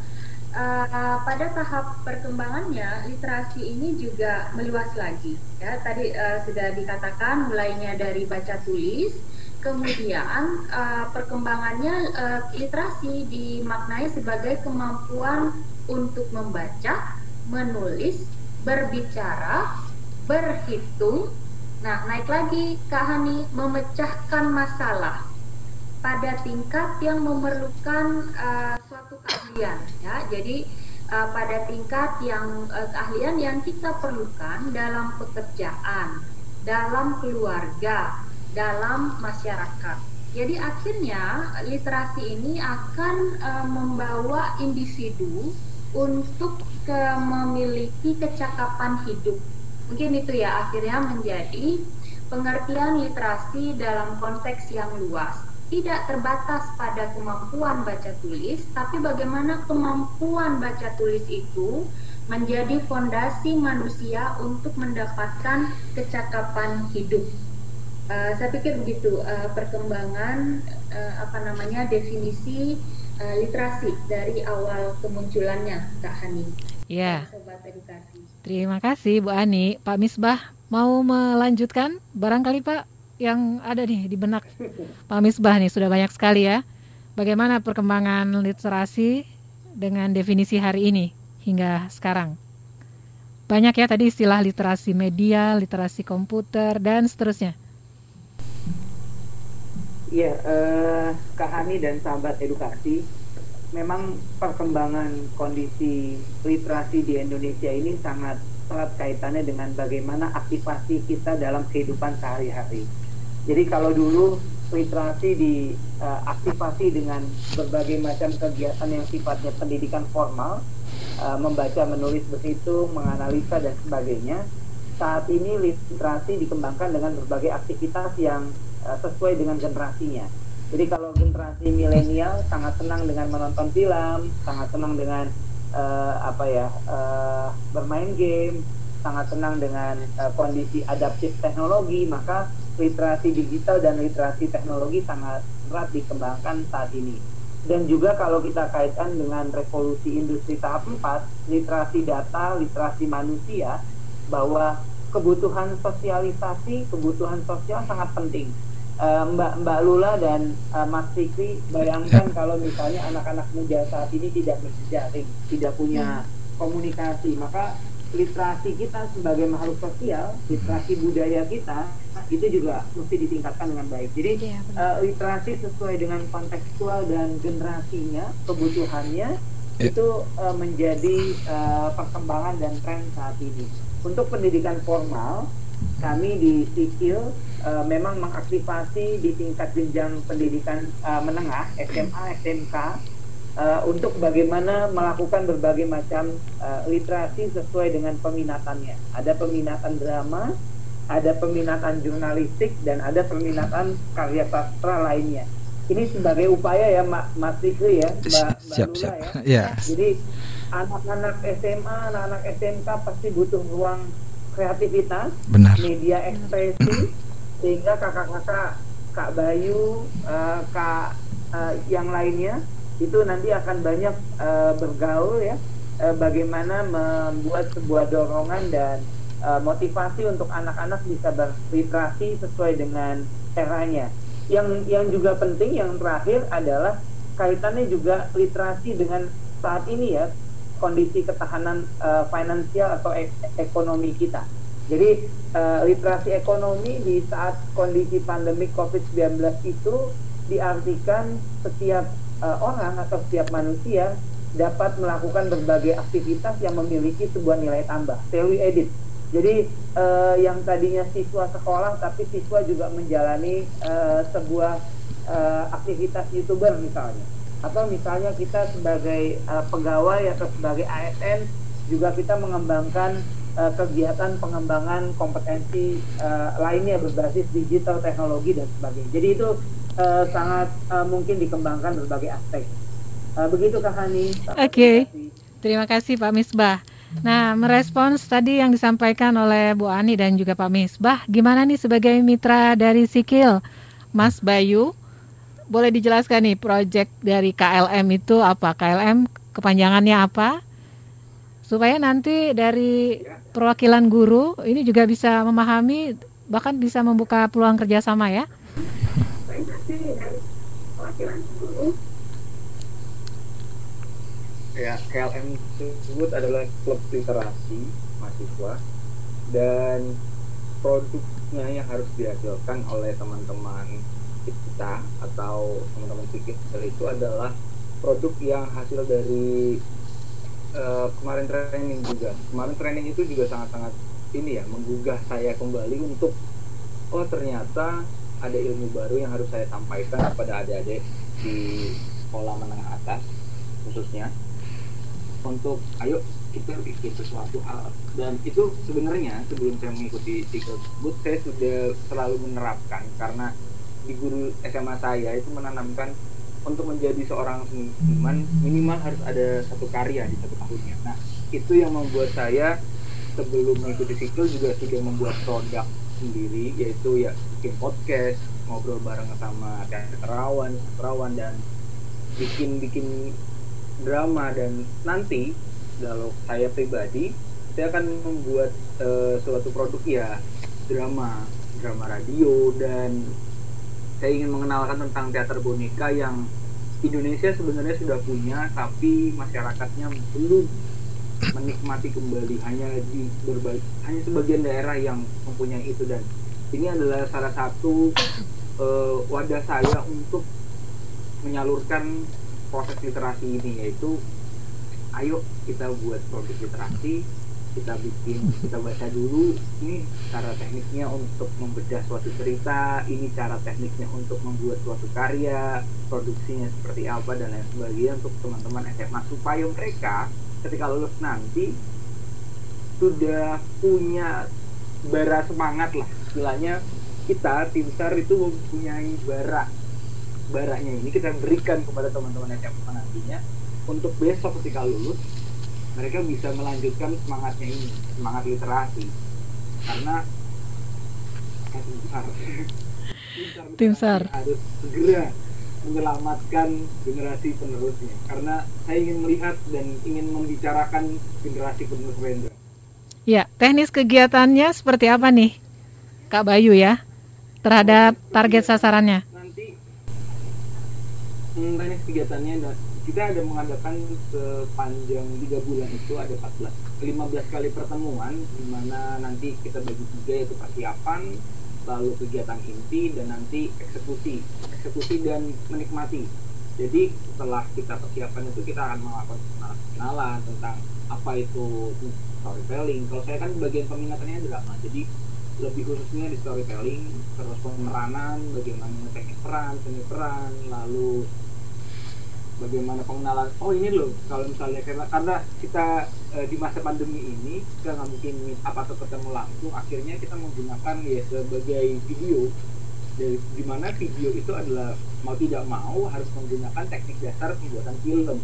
uh, pada tahap perkembangannya literasi ini juga meluas lagi. Ya, tadi uh, sudah dikatakan mulainya dari baca tulis, kemudian uh, perkembangannya uh, literasi dimaknai sebagai kemampuan untuk membaca, menulis, berbicara, berhitung. Nah, naik lagi Kak Hani memecahkan masalah pada tingkat yang memerlukan uh, suatu keahlian ya. Jadi uh, pada tingkat yang uh, keahlian yang kita perlukan dalam pekerjaan, dalam keluarga, dalam masyarakat. Jadi akhirnya literasi ini akan uh, membawa individu untuk ke memiliki kecakapan hidup. Mungkin itu ya akhirnya menjadi pengertian literasi dalam konteks yang luas. Tidak terbatas pada kemampuan baca tulis, tapi bagaimana kemampuan baca tulis itu menjadi fondasi manusia untuk mendapatkan kecakapan hidup. Uh, saya pikir begitu uh, perkembangan uh, apa namanya definisi uh, literasi dari awal kemunculannya Kak Hani. Ya. Terima kasih Bu Ani. Pak Misbah mau melanjutkan barangkali Pak yang ada nih di benak Pak Misbah nih sudah banyak sekali ya. Bagaimana perkembangan literasi dengan definisi hari ini hingga sekarang? Banyak ya tadi istilah literasi media, literasi komputer dan seterusnya. Iya, uh, Kak Hani dan sahabat edukasi, memang perkembangan kondisi literasi di Indonesia ini sangat erat kaitannya dengan bagaimana aktivasi kita dalam kehidupan sehari-hari. Jadi kalau dulu literasi diaktifasi uh, dengan berbagai macam kegiatan yang sifatnya pendidikan formal, uh, membaca, menulis, berhitung, menganalisa dan sebagainya. Saat ini literasi dikembangkan dengan berbagai aktivitas yang uh, sesuai dengan generasinya jadi kalau generasi milenial sangat senang dengan menonton film, sangat senang dengan uh, apa ya uh, bermain game, sangat senang dengan uh, kondisi adaptif teknologi, maka literasi digital dan literasi teknologi sangat erat dikembangkan saat ini. Dan juga kalau kita kaitkan dengan revolusi industri tahap 4, literasi data, literasi manusia, bahwa kebutuhan sosialisasi, kebutuhan sosial sangat penting uh, Mbak Mbak Lula dan uh, Mas Fikri bayangkan ya. kalau misalnya anak-anak muda saat ini tidak berjejaring, tidak punya hmm. komunikasi, maka literasi kita sebagai makhluk sosial, literasi budaya kita itu juga mesti ditingkatkan dengan baik. Jadi ya, uh, literasi sesuai dengan kontekstual dan generasinya, kebutuhannya ya. itu uh, menjadi uh, perkembangan dan tren saat ini. Untuk pendidikan formal, kami di Sikil uh, memang mengaktifasi di tingkat jenjang pendidikan uh, menengah SMA SMK uh, untuk bagaimana melakukan berbagai macam uh, literasi sesuai dengan peminatannya. Ada peminatan drama, ada peminatan jurnalistik dan ada peminatan karya sastra lainnya. Ini sebagai upaya ya Mas Fikri ya, Mbak, Mbak siap, Lula siap. ya. Yeah. Jadi anak-anak SMA, anak-anak SMK pasti butuh ruang kreativitas, Benar. media ekspresi sehingga kakak-kakak Kak Bayu, uh, Kak uh, yang lainnya itu nanti akan banyak uh, bergaul ya uh, bagaimana membuat sebuah dorongan dan uh, motivasi untuk anak-anak bisa berliterasi sesuai dengan eranya. Yang yang juga penting yang terakhir adalah kaitannya juga literasi dengan saat ini ya kondisi ketahanan uh, finansial atau ek ekonomi kita. Jadi uh, literasi ekonomi di saat kondisi pandemi COVID-19 itu diartikan setiap uh, orang atau setiap manusia dapat melakukan berbagai aktivitas yang memiliki sebuah nilai tambah, value edit. Jadi uh, yang tadinya siswa sekolah tapi siswa juga menjalani uh, sebuah uh, aktivitas youtuber misalnya, atau misalnya kita sebagai uh, pegawai atau sebagai ASN juga kita mengembangkan uh, kegiatan pengembangan kompetensi uh, lainnya berbasis digital teknologi dan sebagainya. Jadi itu uh, sangat uh, mungkin dikembangkan berbagai aspek. Uh, begitu Kak Hani. Oke. Okay. Terima kasih Pak Misbah. Nah, merespons tadi yang disampaikan oleh Bu Ani dan juga Pak Misbah, gimana nih sebagai mitra dari Sikil, Mas Bayu? Boleh dijelaskan nih proyek dari KLM itu apa? KLM kepanjangannya apa? Supaya nanti dari perwakilan guru ini juga bisa memahami bahkan bisa membuka peluang kerjasama ya. Ya KLM tersebut adalah klub literasi mahasiswa dan produknya yang harus dihasilkan oleh teman-teman kita atau teman-teman pikir itu adalah produk yang hasil dari uh, kemarin training juga. Kemarin training itu juga sangat-sangat ini ya menggugah saya kembali untuk oh ternyata ada ilmu baru yang harus saya sampaikan kepada adik-adik di sekolah menengah atas khususnya untuk ayo kita bikin sesuatu hal. Dan itu sebenarnya sebelum saya mengikuti tiga tersebut saya sudah selalu menerapkan karena di guru SMA saya itu menanamkan untuk menjadi seorang seniman minimal harus ada satu karya di satu tahunnya. Nah itu yang membuat saya sebelum mengikuti sikil juga sudah membuat produk sendiri yaitu ya bikin podcast ngobrol bareng sama teaterawan teaterawan dan bikin bikin drama dan nanti kalau saya pribadi saya akan membuat uh, suatu produk ya drama drama radio dan saya ingin mengenalkan tentang teater boneka yang Indonesia sebenarnya sudah punya tapi masyarakatnya belum menikmati kembali hanya di berbagai hanya sebagian daerah yang mempunyai itu. Dan ini adalah salah satu uh, wadah saya untuk menyalurkan proses literasi ini yaitu ayo kita buat produk literasi kita bikin kita baca dulu ini cara tekniknya untuk membedah suatu cerita ini cara tekniknya untuk membuat suatu karya produksinya seperti apa dan lain sebagainya untuk teman-teman SMA supaya mereka ketika lulus nanti sudah punya bara semangat lah istilahnya kita tim SAR itu mempunyai bara baranya ini kita berikan kepada teman-teman SMA nantinya untuk besok ketika lulus mereka bisa melanjutkan semangatnya ini semangat literasi. Karena tim SAR. Harus segera menyelamatkan generasi penerusnya. Karena saya ingin melihat dan ingin membicarakan generasi penerus Wendra. Ya, teknis kegiatannya seperti apa nih, Kak Bayu ya, terhadap target sasarannya? Hmm, teknis kegiatannya kita ada mengadakan sepanjang tiga bulan itu ada 14 15 kali pertemuan di mana nanti kita bagi tiga yaitu persiapan lalu kegiatan inti dan nanti eksekusi. Eksekusi dan menikmati. Jadi setelah kita persiapan itu kita akan melakukan kenalan tentang apa itu storytelling. Kalau saya kan bagian peminatannya drama jadi lebih khususnya di storytelling terus pemeranan bagaimana teknik peran seni peran lalu bagaimana pengenalan. Oh ini loh kalau misalnya karena karena kita e, di masa pandemi ini kita nggak mungkin apa atau ketemu langsung akhirnya kita menggunakan ya sebagai video. Dari di mana video itu adalah mau tidak mau harus menggunakan teknik dasar pembuatan film.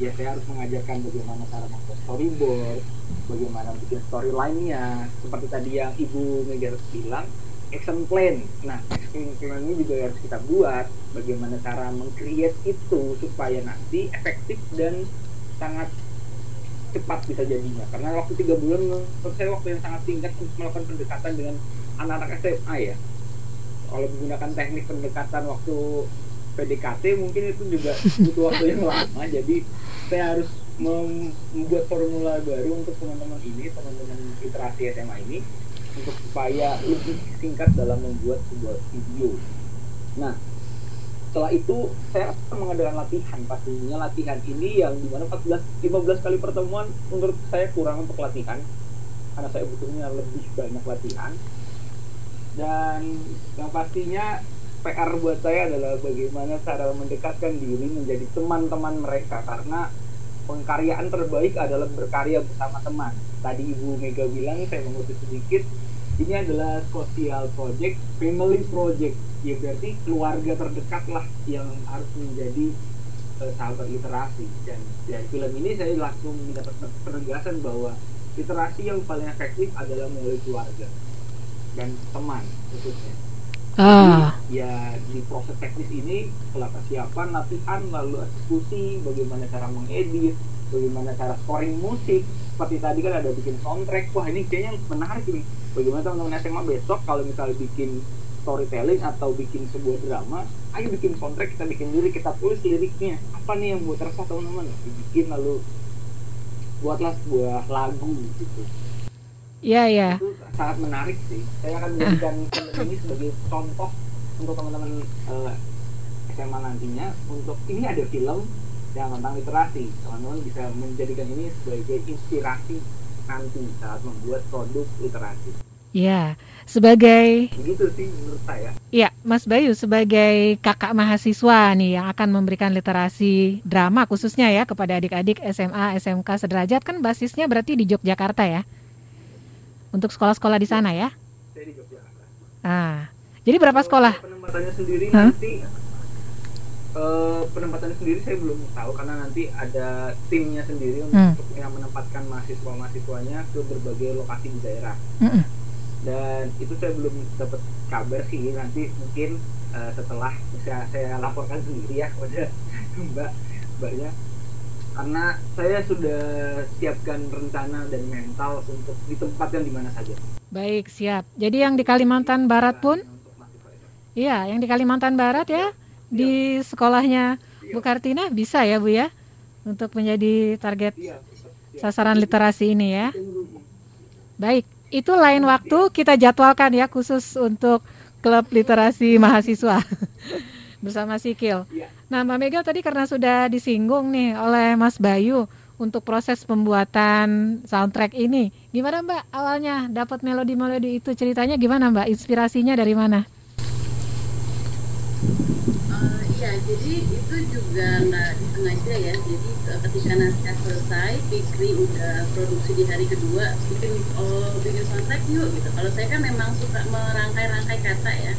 Ya saya harus mengajarkan bagaimana cara membuat storyboard bagaimana bikin storyline-nya. Seperti tadi yang ibu Mega bilang action plan. Nah, action plan ini juga harus kita buat bagaimana cara mengcreate itu supaya nanti efektif dan sangat cepat bisa jadinya. Karena waktu tiga bulan menurut saya waktu yang sangat singkat untuk melakukan pendekatan dengan anak-anak SMA ya. Kalau menggunakan teknik pendekatan waktu PDKT mungkin itu juga butuh waktu yang lama. Jadi saya harus membuat formula baru untuk teman-teman ini, teman-teman literasi SMA ini untuk supaya lebih singkat dalam membuat sebuah video. Nah, setelah itu saya akan mengadakan latihan pastinya latihan ini yang di mana 14 15 kali pertemuan menurut saya kurang untuk latihan karena saya butuhnya lebih banyak latihan dan yang pastinya PR buat saya adalah bagaimana cara mendekatkan diri menjadi teman-teman mereka karena pengkaryaan terbaik adalah berkarya bersama teman. Tadi Ibu Mega bilang, saya mengutip sedikit, ini adalah social project, family project. Ya berarti keluarga terdekat lah yang harus menjadi uh, sahabat literasi. Dan dari film ini saya langsung mendapat penegasan bahwa literasi yang paling efektif adalah melalui keluarga dan teman khususnya. Ah. Jadi, ya di proses teknis ini setelah persiapan, latihan, lalu eksekusi, bagaimana cara mengedit, bagaimana cara scoring musik. Seperti tadi kan ada bikin soundtrack. Wah ini kayaknya menarik nih. Bagaimana teman-teman SMA besok kalau misalnya bikin storytelling atau bikin sebuah drama, ayo bikin soundtrack, kita bikin lirik, kita tulis liriknya. Apa nih yang buat resah teman-teman? Bikin lalu buatlah sebuah lagu gitu. Iya, iya. Itu sangat menarik sih. Saya akan menjadikan film ini sebagai contoh untuk teman-teman eh, SMA nantinya untuk ini ada film yang tentang literasi. Teman-teman bisa menjadikan ini sebagai inspirasi nanti saat membuat produk literasi. Iya, sebagai Begitu sih menurut saya. Iya, Mas Bayu sebagai kakak mahasiswa nih yang akan memberikan literasi drama khususnya ya kepada adik-adik SMA, SMK sederajat kan basisnya berarti di Yogyakarta ya. Untuk sekolah-sekolah di sana ya. Saya di Yogyakarta. Ah. Jadi berapa sekolah? Penempatannya sendiri Hah? nanti eh, penempatannya sendiri saya belum tahu karena nanti ada timnya sendiri Hmm. untuk yang menempatkan mahasiswa-mahasiswanya ke berbagai lokasi di daerah. Mm-mm. dan itu saya belum dapat kabar sih nanti mungkin eh, setelah bisa saya laporkan sendiri ya kepada mbak mbaknya karena saya sudah siapkan rencana dan mental untuk ditempatkan di mana saja Baik, siap. Jadi yang di Kalimantan Barat pun Iya, yang di Kalimantan Barat ya di sekolahnya Bu Kartina bisa ya Bu ya untuk menjadi target sasaran literasi ini ya. Baik, itu lain waktu kita jadwalkan ya khusus untuk klub literasi mahasiswa bersama Sikil. Nah, Mbak Mega tadi karena sudah disinggung nih oleh Mas Bayu untuk proses pembuatan soundtrack ini. Gimana Mbak awalnya dapat melodi-melodi itu ceritanya gimana Mbak? Inspirasinya dari mana? Eh, Iya, jadi itu juga nggak disengaja ya. Jadi ketika naskah selesai, Fikri udah produksi di hari kedua, bikin oh, bikin soundtrack yuk gitu. Kalau saya kan memang suka merangkai-rangkai kata ya.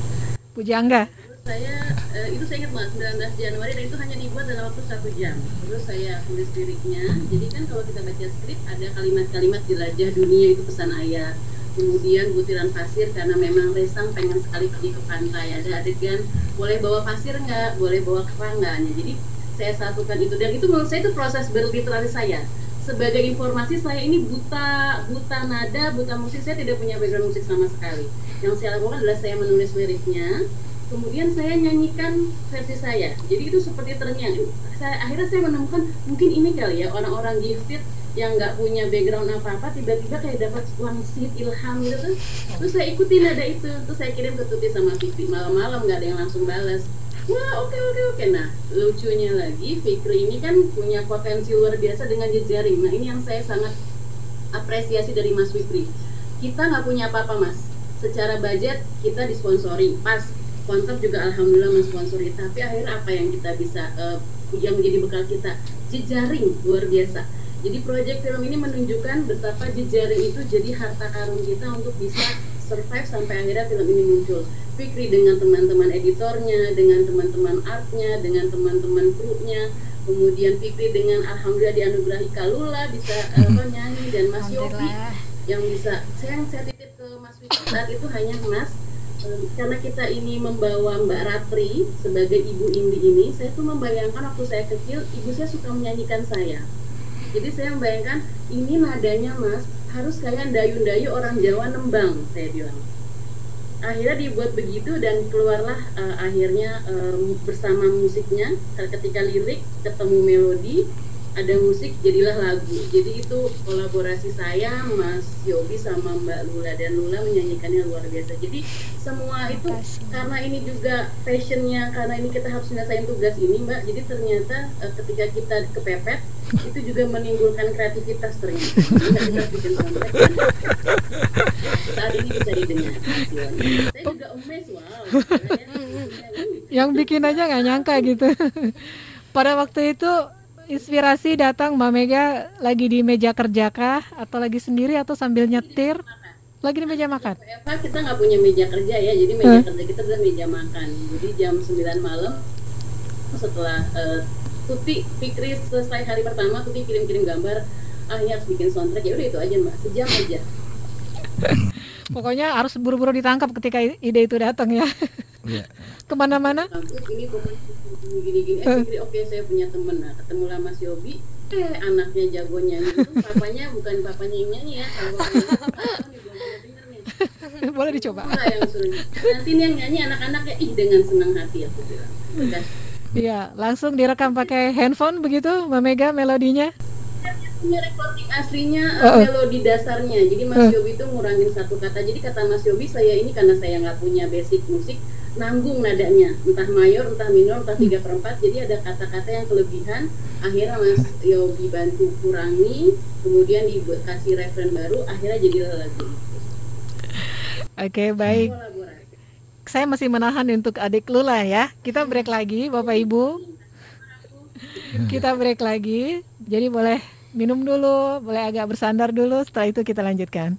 Pujangga. Saya eh, itu saya ingat banget 19 Januari dan itu hanya dibuat dalam waktu satu jam. Terus saya tulis liriknya. Jadi kan kalau kita baca skrip ada kalimat-kalimat jelajah dunia itu pesan ayah. Kemudian butiran pasir karena memang Resang pengen sekali pergi ke pantai. Ada adegan boleh bawa pasir nggak, boleh bawa kerang Jadi saya satukan itu dan itu menurut saya itu proses berliterasi saya. Sebagai informasi saya ini buta buta nada, buta musik. Saya tidak punya background musik sama sekali. Yang saya lakukan adalah saya menulis liriknya, kemudian saya nyanyikan versi saya jadi itu seperti terngiang saya akhirnya saya menemukan mungkin ini kali ya orang-orang gifted yang nggak punya background apa-apa tiba-tiba kayak dapat wangsit ilham gitu tuh. Terus saya ikutin nada itu. Terus saya kirim ke Tuti sama Fikri malam-malam nggak ada yang langsung balas wah oke oke oke. Nah lucunya lagi Fikri ini kan punya potensi luar biasa dengan jejaring. Nah ini yang saya sangat apresiasi dari Mas Fikri kita nggak punya apa-apa Mas. Secara budget kita disponsori. Pas kontrak juga alhamdulillah mensponsori. Tapi akhirnya apa yang kita bisa eh, yang menjadi bekal kita? Jejaring luar biasa jadi proyek film ini menunjukkan betapa jejaring itu jadi harta karun kita untuk bisa survive sampai akhirnya film ini muncul. Fikri dengan teman-teman editornya dengan teman-teman artnya dengan teman-teman krunya. Kemudian Fikri dengan alhamdulillah dianugerahi Kalula bisa eh, apa, nyanyi dan Mas Yopi yang bisa. Saya saya titip ke Mas Fikri saat itu hanya Mas eh, karena kita ini membawa Mbak Ratri sebagai ibu Indi ini, saya tuh membayangkan waktu saya kecil, ibu saya suka menyanyikan saya. Jadi saya membayangkan ini nadanya mas harus kayak dayu-dayu orang Jawa nembang, saya bilang. Akhirnya dibuat begitu dan keluarlah eh, akhirnya eh, bersama musiknya ketika lirik ketemu melodi ada musik jadilah lagu. Jadi itu kolaborasi saya Mas Yobi sama Mbak Lula. Dan Lula menyanyikannya luar biasa. Jadi semua itu karena ini juga passionnya karena ini kita harus menyelesaikan tugas ini Mbak. Jadi ternyata eh, ketika kita kepepet itu juga menimbulkan kreativitas ternyata kita bikin soundtrack saat ini bisa didengar saya juga amazed wow Yang bikin aja nggak nyangka gitu. Pada waktu itu inspirasi datang Mbak Mega lagi di meja kerja kah atau lagi sendiri atau sambil nyetir? Lagi di meja makan. Eva kita nggak punya meja kerja ya, jadi meja kerja kita adalah meja makan. Jadi jam 9 malam setelah eh, Tuti Fikri selesai hari pertama, Tuti kirim-kirim gambar, ah ya harus bikin soundtrack ya udah itu aja mbak, sejam aja. Pokoknya harus buru-buru ditangkap ketika ide itu datang ya. Iya. Ke mana-mana? Bagus ini pokoknya gini-gini. Eh oke saya punya temen, nah ketemu lah Mas Yobi, eh anaknya jago nyanyi itu papanya bukan papanya yang nyanyi ya, kalau nih. Boleh dicoba. Yang suruh. Nanti yang nyanyi anak-anaknya ih dengan senang hati aku bilang. Iya, langsung direkam pakai handphone begitu Mbak Mega melodinya. punya recording aslinya oh. uh, melodi dasarnya. Jadi Mas Uh. Yobi itu ngurangin satu kata. Jadi kata Mas Yobi saya ini karena saya nggak punya basic musik nanggung nadanya entah mayor entah minor entah tiga per empat jadi ada kata-kata yang kelebihan akhirnya Mas Yobi bantu kurangi kemudian dibuat kasih referen baru akhirnya jadi lagu Oke, baik. Saya masih menahan untuk adik Lula ya. Kita break lagi Bapak Ibu. Kita break lagi. Jadi boleh minum dulu, boleh agak bersandar dulu, setelah itu kita lanjutkan.